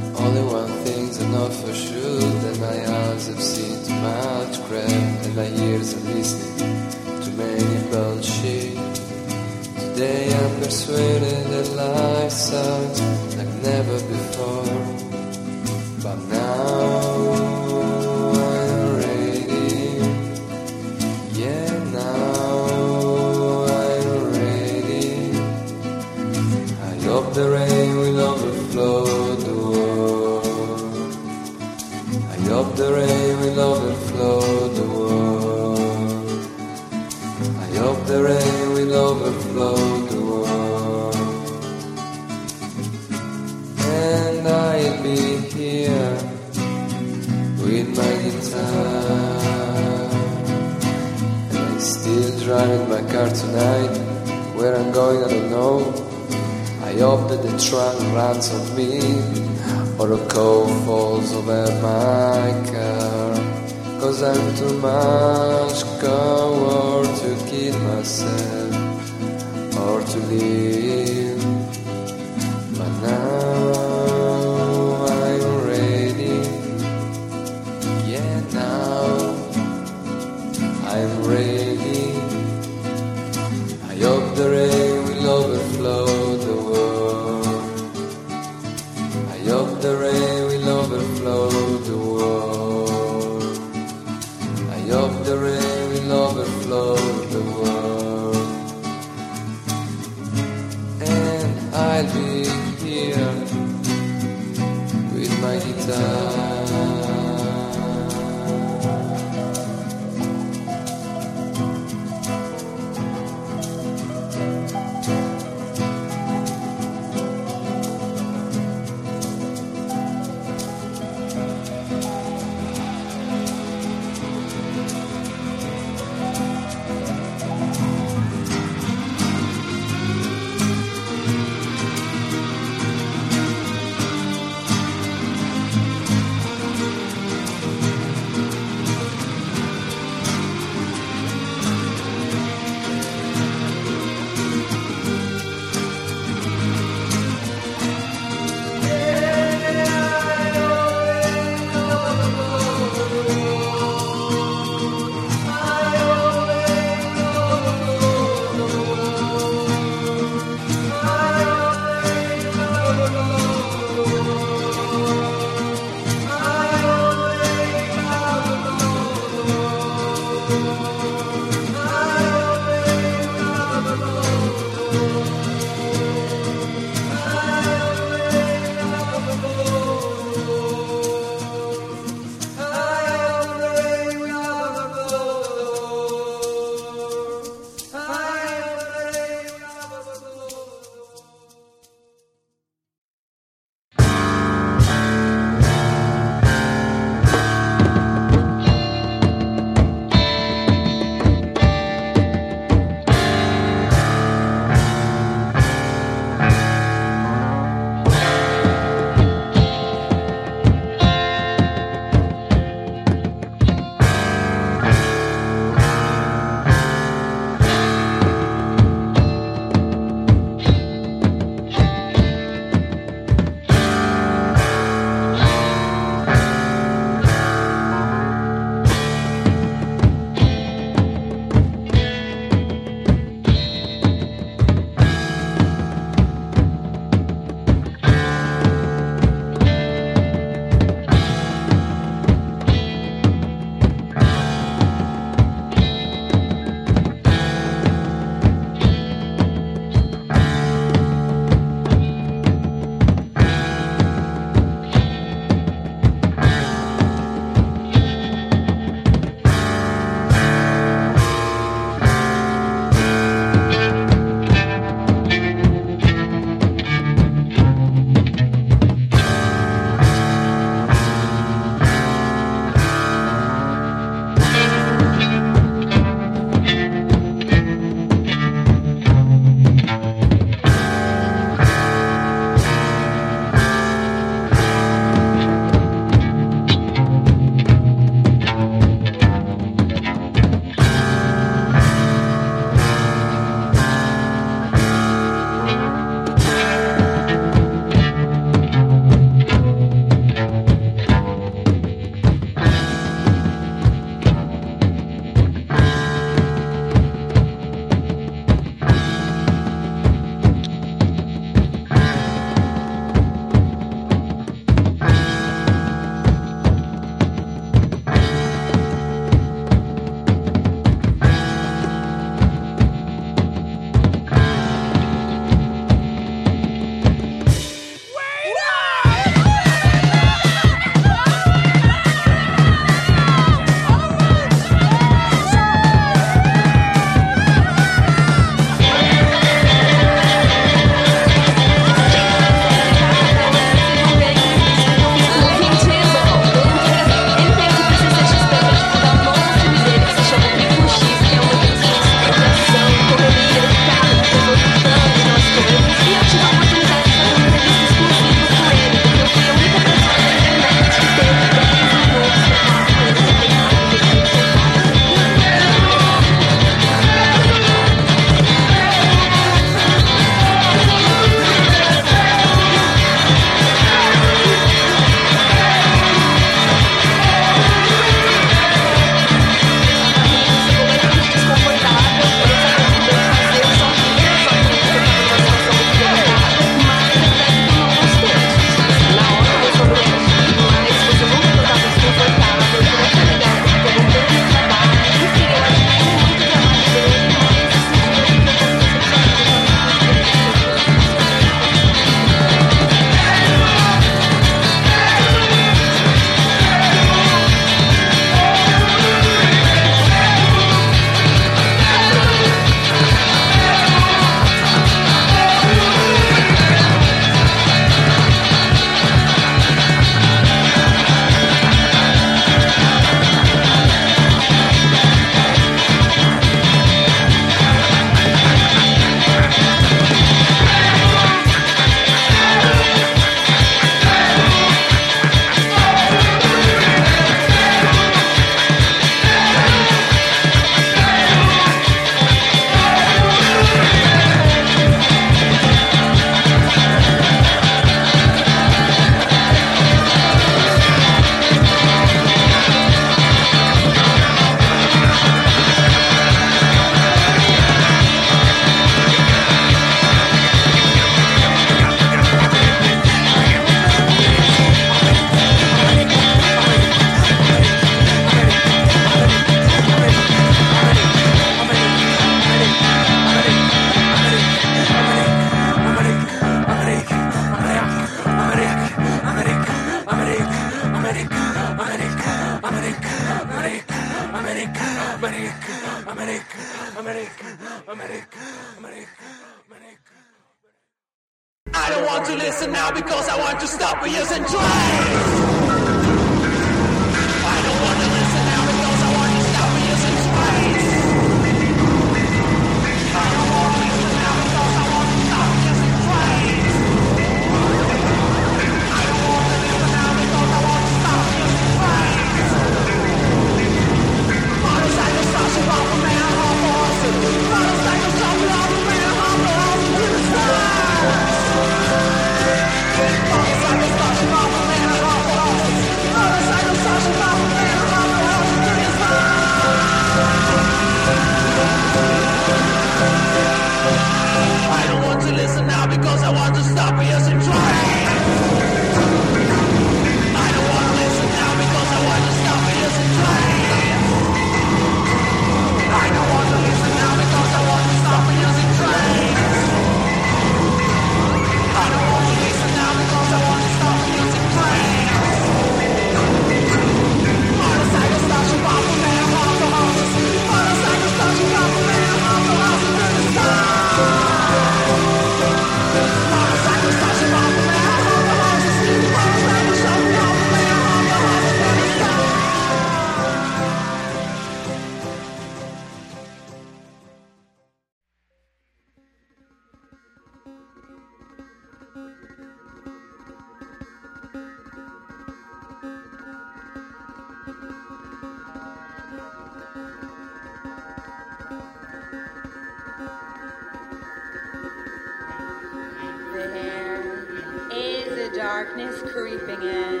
Is a darkness creeping in.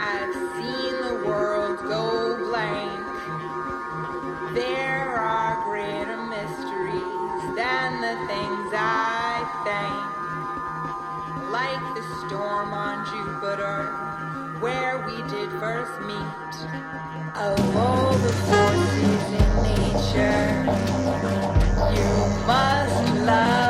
I've seen the world go blank. There are greater mysteries than the things I think. Like the storm on Jupiter, where we did first meet. Of all the forces in nature, you must love.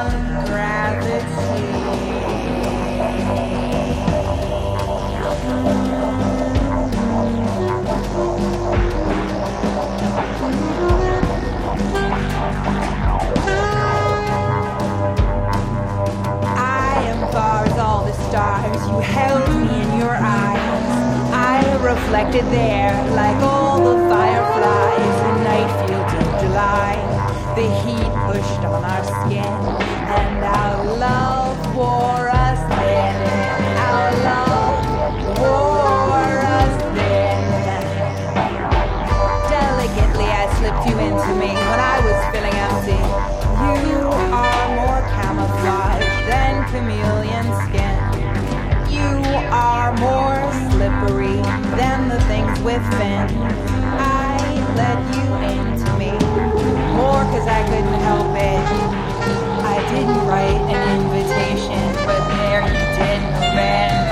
reflected there like all the fireflies in night fields of July. The heat pushed on our skin and our love. within. I let you into me, more cause I couldn't help it. I didn't write an invitation, but there you did bend.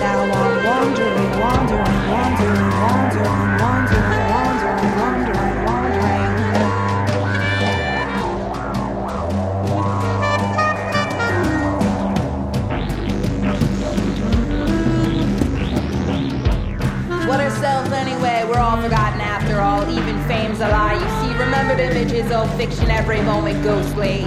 Now I'm wandering, wandering, wandering, wandering, wandering. fame's a lie. You see remembered images, old fiction, every moment ghostly.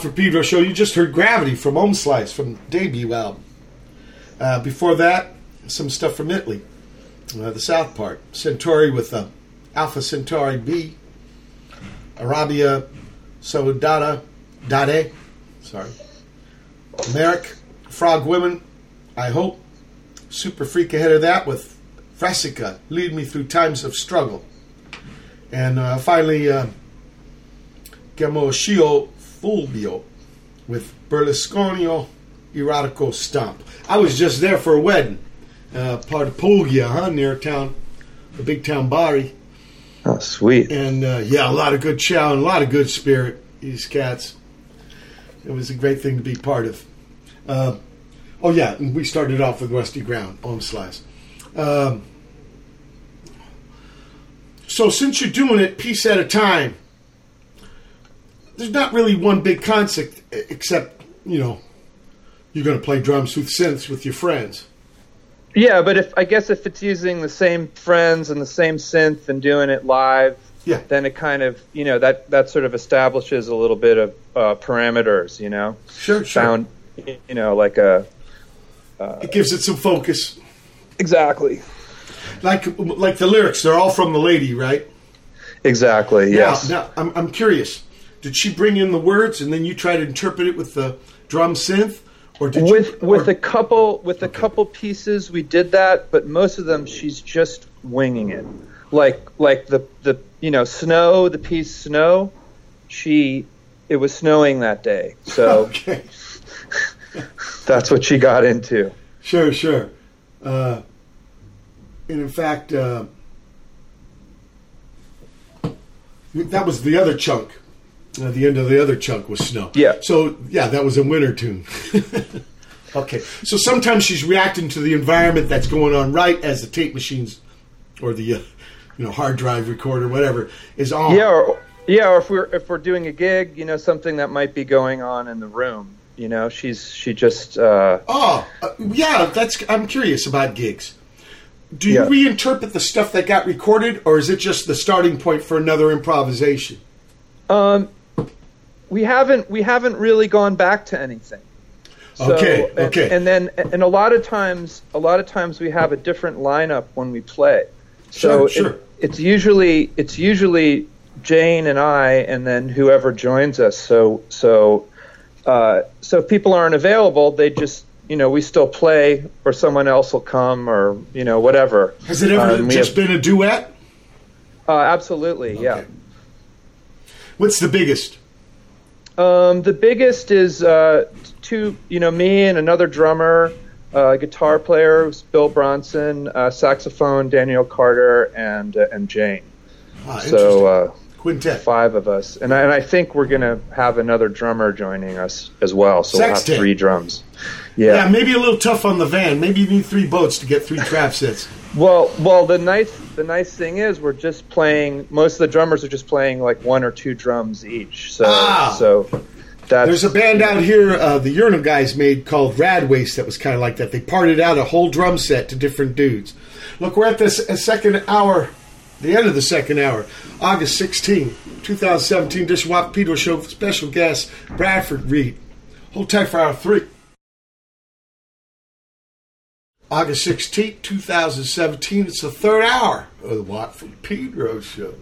For Pedro show. You just heard Gravity from Ohmslice from debut album. Uh, before that, some stuff from Italy, uh, the South part. Centauri with uh, Alpha Centauri B, Arabia Saudada Dade, sorry. Merrick, Frog Women, I hope. Super Freak ahead of that with Fresica, Lead Me Through Times of Struggle. And uh, finally, uh, Gemoschio Fulvio with Berlusconio Erotico Stomp. I was just there for a wedding, uh, part of Puglia, huh, near town, the big town Bari. Oh, sweet. And uh, yeah, a lot of good chow and a lot of good spirit. These cats. It was a great thing to be part of. Uh, oh yeah, and we started off with Rusty Ground Ohmslice. Um, so since you're doing it piece at a time, there's not really one big concept except you know you're going to play drums with synths with your friends. Yeah, but if I guess if it's using the same friends and the same synth and doing it live, yeah, then it kind of you know that that sort of establishes a little bit of uh, parameters, you know. Sure, sure. Sound, you know, like a. it gives it some focus. Exactly. Like like the lyrics, they're all from the lady, right? Exactly. Yes. Now, now I'm I'm curious. Did she bring in the words and then you try to interpret it with the drum synth, or did with you, with a couple with a couple pieces we did that, but most of them she's just winging it. Like like the the you know snow the piece snow, she it was snowing that day, so okay. that's what she got into. Sure, sure. Uh, and in fact, uh, that was the other chunk. Uh, the end of the other chunk was snow. Yeah. So yeah, that was a winter tune. okay. So sometimes she's reacting to the environment that's going on right as the tape machines or the uh, you know hard drive recorder, whatever, is on. Yeah, or yeah, or if we're if we're doing a gig, you know, something that might be going on in the room. You know, she's she just. Uh, Oh, uh, yeah. That's. I'm curious about gigs. Do you Yeah. reinterpret the stuff that got recorded, or is it just the starting point for another improvisation? Um, we haven't we haven't really gone back to anything. So, Okay, and- okay. And, then and a lot of times a lot of times we have a different lineup when we play. So Sure, sure. It, it's usually it's usually Jane and I, and then whoever joins us. So so uh, so if people aren't available, they just you know we still play, or someone else will come, or you know whatever. Has it ever and we just have- been a duet? Uh, absolutely, yeah. What's the biggest? Um, the biggest is uh, two, you know, me and another drummer, uh, guitar player, Bill Bronson, uh, saxophone, Daniel Carter, and uh, and Jane. Ah, so uh, Quintet. five of us, and I, and I think we're gonna have another drummer joining us as well. So we'll have three drums. Yeah. Yeah. maybe a little tough on the van. Maybe you need three boats to get three trap sets. Well, well, the nice the nice thing is we're just playing. Most of the drummers are just playing like one or two drums each. So Ah. so that's There's a band out here, uh, the Urinal guys made called Rad Waste that was kind of like that. They parted out a whole drum set to different dudes. Look, we're at this uh, second hour, the end of the second hour, August 16, 2017. Dishwap Pedro Show special guest Bradford Reed. Hold tight for hour three. August 16, 2017. It's the third hour of the Watt from Pedro Show.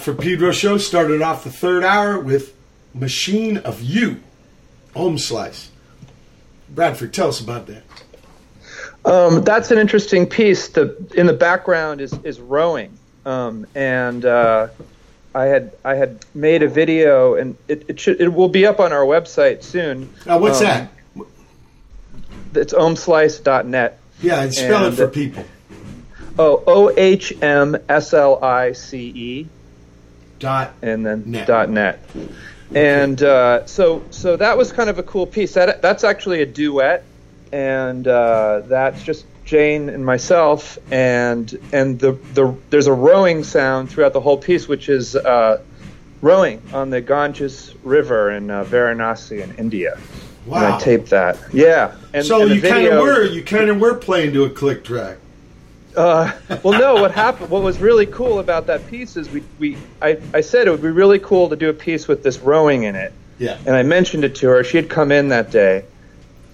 Watt from Pedro show started off the third hour with Machine of You, Ohmslice. Bradford, tell us about that. Um, that's an interesting piece. The in the background is is rowing, um, and uh, I had I had made a video, and it it, should, it will be up on our website soon. Now, what's Um, that? It's ohmslice.net. Yeah, and spell it for people. Oh, O H M S L I C E dot and then net. dot net. And uh, so so that was kind of a cool piece. That that's actually a duet, and uh, that's just Jane and myself. And and the the there's a rowing sound throughout the whole piece, which is uh, rowing on the Ganges River in uh, Varanasi in India. And Wow. I taped that. Yeah. And, so and you kind of were you kind of were playing to a click track. Uh, well, no. What happened? What was really cool about that piece is we, we I, I said it would be really cool to do a piece with this rowing in it, Yeah. and I mentioned it to her. She had come in that day.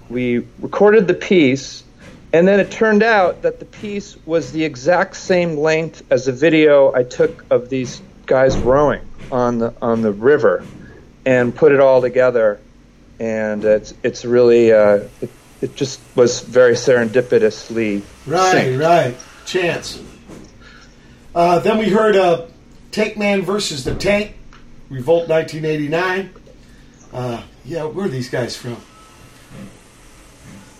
We recorded the piece, and then it turned out that the piece was the exact same length as the video I took of these guys rowing on the on the river, and put it all together. And it's it's really uh, it, it just was very serendipitously Right, synced. right. Chance. Uh, then we heard uh, Tank Man versus the Tank, Revolt 1989. Uh, yeah, where are these guys from?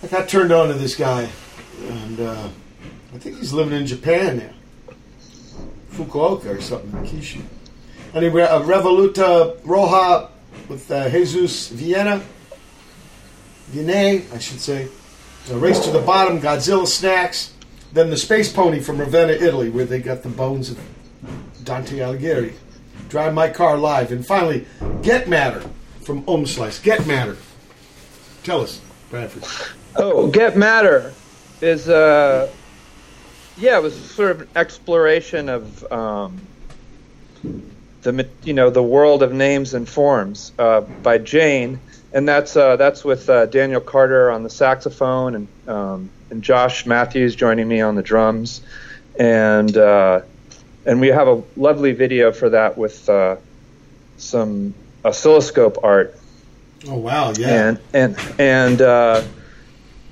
I got turned on to this guy, and uh, I think he's living in Japan now. Fukuoka or something, Kyushu. Anyway, uh, Revuelta Roja with uh, Jesus Vienna. Viene, I should say. A Race to the Bottom, Godzilla Snacks. Then the Spacepony from Ravenna, Italy, where they got the bones of Dante Alighieri. Drive My Car Live. And finally, Get Matter from Ohmslice. Get Matter. Tell us, Bradford. Oh, Get Matter is uh yeah, it was sort of an exploration of um, the you know the world of names and forms uh, by Jane, and that's uh, that's with uh, Daniel Carter on the saxophone and um, and Josh Matthews joining me on the drums, and uh, and we have a lovely video for that with uh, some oscilloscope art Oh, wow, yeah. and and and uh,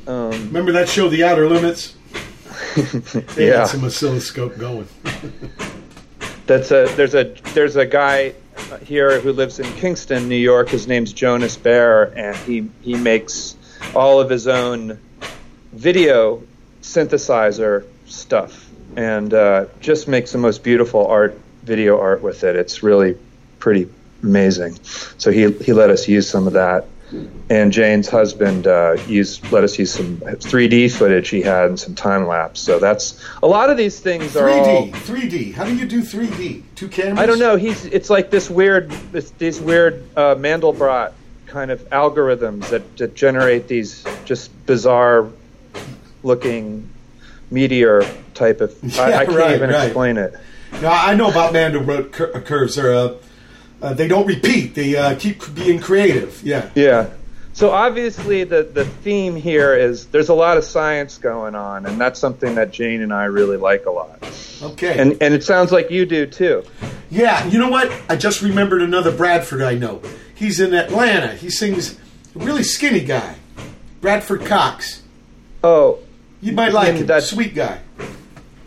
um, Remember that show, The Outer Limits? They yeah. had some oscilloscope going. That's a there's a there's a guy here who lives in Kingston, New York. His name's Jonas Bear, and he he makes all of his own video synthesizer stuff, and uh, just makes the most beautiful art, video art with it. It's really pretty amazing. So he he let us use some of that. And Jane's husband uh, used let us use some 3D footage he had and some time lapse. So that's a lot of these things are 3D. 3D. How do you do 3D? Two cameras? I don't know. He's it's like this weird this, these weird uh, Mandelbrot kind of algorithms that, that generate these just bizarre looking meteor type of. I, Yeah, I can't right, even right. explain it. Now, I know about Mandelbrot cur- curves. They're, uh, uh, they don't repeat. They uh, keep being creative. Yeah. Yeah. So obviously the the theme here is there's a lot of science going on, and that's something that Jane and I really like a lot. Okay. And and it sounds like you do too. Yeah, you know what? I just remembered another Bradford I know. He's in Atlanta. He sings a really skinny guy, Bradford Cox. Oh, you might like him. that- Sweet guy.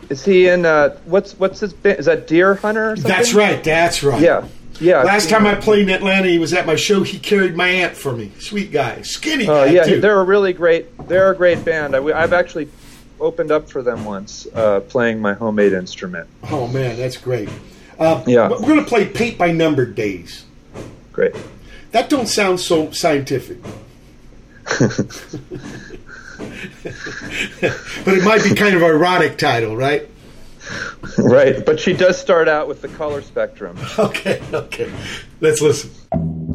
Is he in uh what's what's his band? Is that Deerhunter or something? That's right. That's right. Yeah. Yeah. Last time I played in Atlanta, he was at my show. He carried my aunt for me. Sweet guy, skinny Oh guy yeah, too. they're a really great. They're a great band. I, have actually opened up for them once, uh, playing my homemade instrument. Oh man, that's great. Uh, Yeah. We're going to play Paint by Number Days. Great. That don't sound so scientific. but it might be kind of ironic title, right? right, but she does start out with the color spectrum. Okay, okay. Let's listen.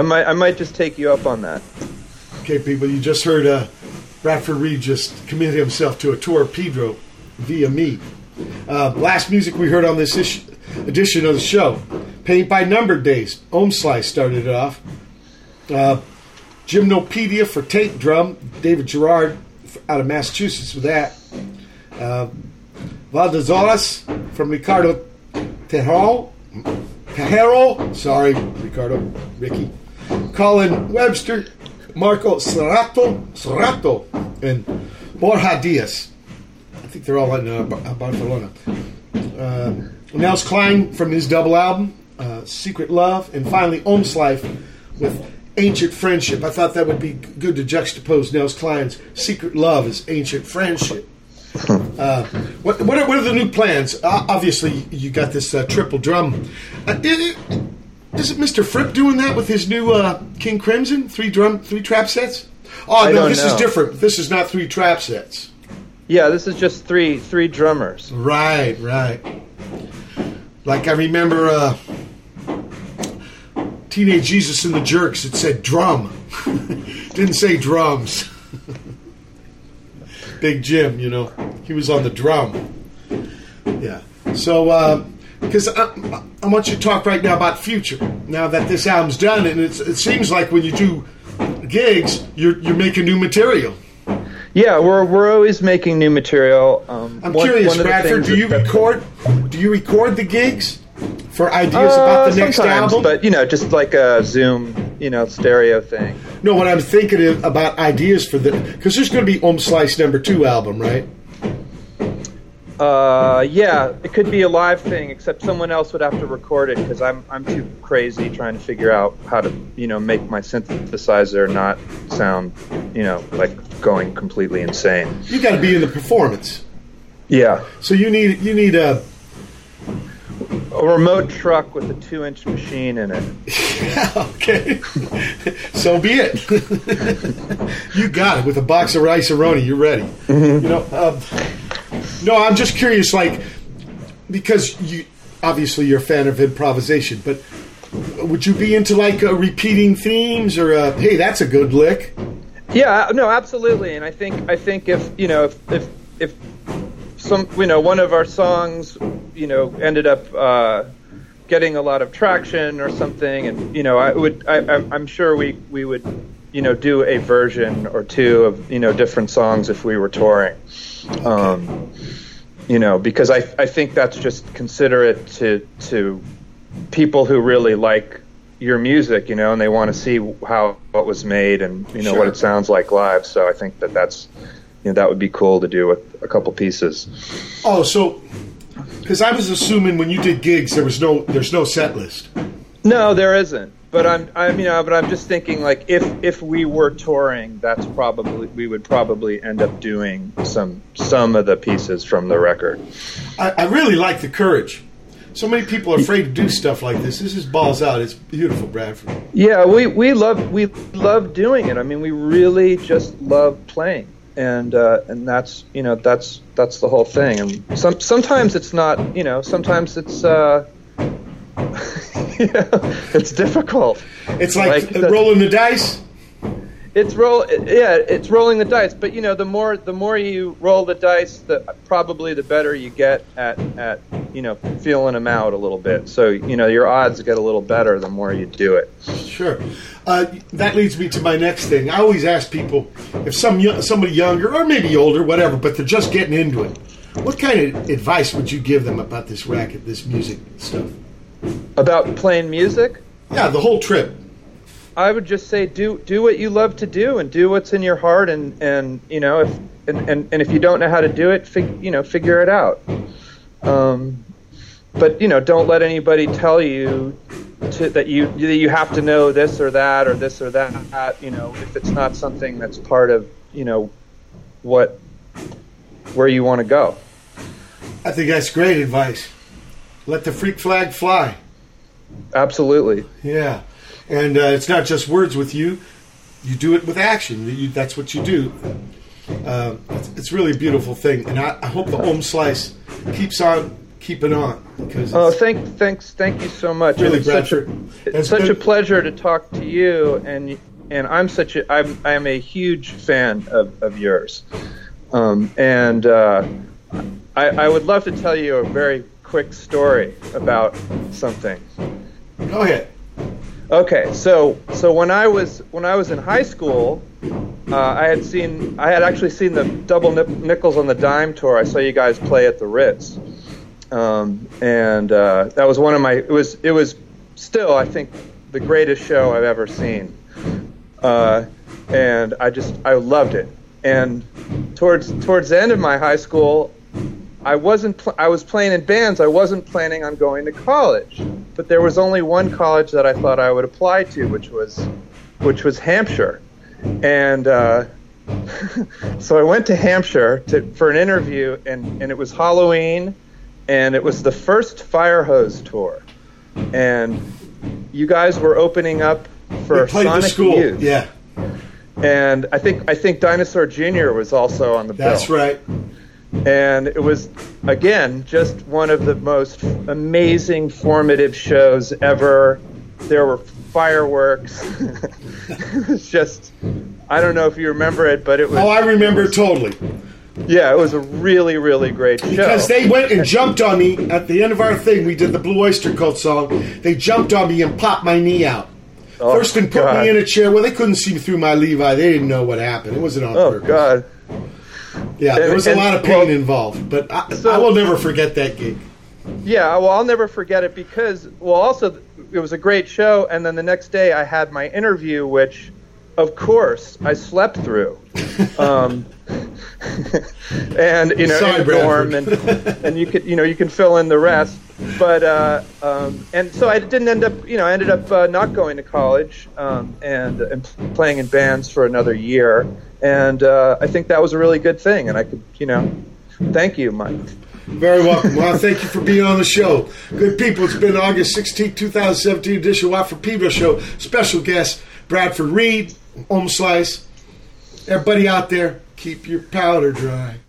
I might I might just take you up on that. Okay, people, you just heard uh, Bradford Reed just committed himself to a tour of Pedro via me. Uh, last music we heard on this ish- edition of the show, Paint by Numbered Days. Ohmslice started it off. Uh, Gymnopedie for tape drum, David Gerard out of Massachusetts with that. Uh, Valdezorras from Ricardo Tejero, Tejero, sorry, Ricardo, Ricky. Colin Webster, Marco Serrato, Serrato, and Borja Diaz. I think they're all in uh, Barcelona. Uh, Nels Cline from his double album, uh, Secret Love, and finally Ohmslice with Ancient Friendship. I thought that would be good to juxtapose Nels Cline's Secret Love as Ancient Friendship. Uh, what, what, are, what are the new plans? Uh, obviously, you got this uh, triple drum. Uh, i- i- is it Mr. Fripp doing that with his new uh, King Crimson three drum three trap sets? Oh I no, this is different. This is not three trap sets. Yeah, this is just three three drummers. Right, right. Like I remember uh, Teenage Jesus and the Jerks. It said drum, didn't say drums. Big Jim, you know, he was on the drum. Yeah. So, because I, I want you to talk right now about future. Now that this album's done, and it's, it seems like when you do gigs, you're you're making new material. Yeah, we're we're always making new material. Um, I'm one- curious, one Bradford. Do you record? Do you record the gigs for ideas Uh, about the next album? but you know, just like a Zoom, you know, stereo thing. No, what I'm thinking about ideas for the because there's going to be Ohmslice number two album, right? Uh, yeah, it could be a live thing, except someone else would have to record it because I'm I'm too crazy trying to figure out how to you know make my synthesizer not sound you know like going completely insane. You got to be in the performance, Yeah, so you need you need a a remote truck with a two-inch machine in it. okay. so be it. you got it with a box of Rice-A-Roni. You're ready. You know. Um, no, I'm just curious, like because you obviously you're a fan of improvisation, but would you be into like uh, repeating themes or uh, hey, that's a good lick? Yeah, no, absolutely. And I think I think if you know if if, if some you know one of our songs you know ended up uh, getting a lot of traction or something, and you know I would I, I'm, I'm sure we we would you know do a version or two of you know different songs if we were touring. Um, you know, because I I think that's just considerate to to people who really like your music, you know, and they want to see how what was made and you know Sure. what it sounds like live. So I think that that's you know that would be cool to do with a couple pieces. Oh, so because I was assuming when you did gigs, there was no there's no set list. No, there isn't. But I'm I'm you know, but I'm just thinking like if if we were touring, that's probably we would probably end up doing some some of the pieces from the record. I, I really like the courage. So many people are afraid to do stuff like this. This is balls out. It's beautiful, Bradford. Yeah, we, we love we love doing it. I mean, we really just love playing, and uh, and that's you know that's that's the whole thing. And some sometimes it's not you know sometimes it's uh, it's difficult. It's like, the- rolling the dice. It's roll yeah it's rolling the dice. But you know the more the more you roll the dice, the probably the better you get at at you know feeling them out a little bit. So you know your odds get a little better the more you do it. Sure. Uh, that leads me to my next thing. I always ask people if some somebody younger or maybe older, whatever, but they're just getting into it. What kind of advice would you give them about this racket, this music stuff? About playing music? Yeah, the whole trip. I would just say do do what you love to do and do what's in your heart and and you know if and, and, and if you don't know how to do it fig, you know figure it out um, but you know don't let anybody tell you to, that you that you have to know this or that or this or that you know if it's not something that's part of you know what where you want to go I think that's great advice. Let the freak flag fly. absolutely Yeah, and uh, it's not just words with you; you do it with action. You, that's what you do. Uh, it's, it's really a beautiful thing, and I, I hope the Ohmslice keeps on keeping on because Oh, thank, thanks, thank you so much. Really, it's such a, it's such been- a pleasure to talk to you, and and I'm such a I'm I am a huge fan of, of yours, um, and uh, I, I would love to tell you a very quick story about something. Go ahead. Okay, so so when I was when I was in high school, uh, I had seen I had actually seen the double nip, nickels on the dime tour. I saw you guys play at the Ritz, um, and uh, that was one of my. It was it was still I think the greatest show I've ever seen, uh, and I just I loved it. And towards towards the end of my high school, I wasn't. Pl- I was playing in bands. I wasn't planning on going to college, but there was only one college that I thought I would apply to, which was, which was Hampshire, and uh, so I went to Hampshire to, for an interview, and and it was Halloween, and it was the first fIREHOSE tour, and you guys were opening up for We played the Sonic school. Youth. Yeah, And I think I think Dinosaur Jr. was also on the bill that's right. And it was again just one of the most amazing formative shows ever there were fireworks it was just i don't know if you remember it but it was Oh, I remember totally yeah it was a really really great show because they went and jumped on me at the end of our thing. We did the Blue Oyster Cult song. They jumped on me and popped my knee out. Oh, First, and put God. me in a chair. Well, they couldn't see me through my Levi. They didn't know what happened. It wasn't on oh purpose. god Yeah, there And- was a lot of pain well- involved, but I, I will never forget that gig. Yeah, well, I'll never forget it because, well, also it was a great show, and then the next day I had my interview, which, of course, I slept through, um, and you know, Sorry, in the dorm, and and you could, you know, you can fill in the rest, but uh, um, and so I didn't end up, you know, I ended up uh, not going to college um, and and playing in bands for another year, and uh, I think that was a really good thing, and I could, you know, thank you, Mike. Very welcome. Well, thank you for being on the show. Good people, it's been August 16, 2017 edition of for Pedro show. Special guest, Bradford Reed, Ohmslice. Everybody out there, keep your powder dry.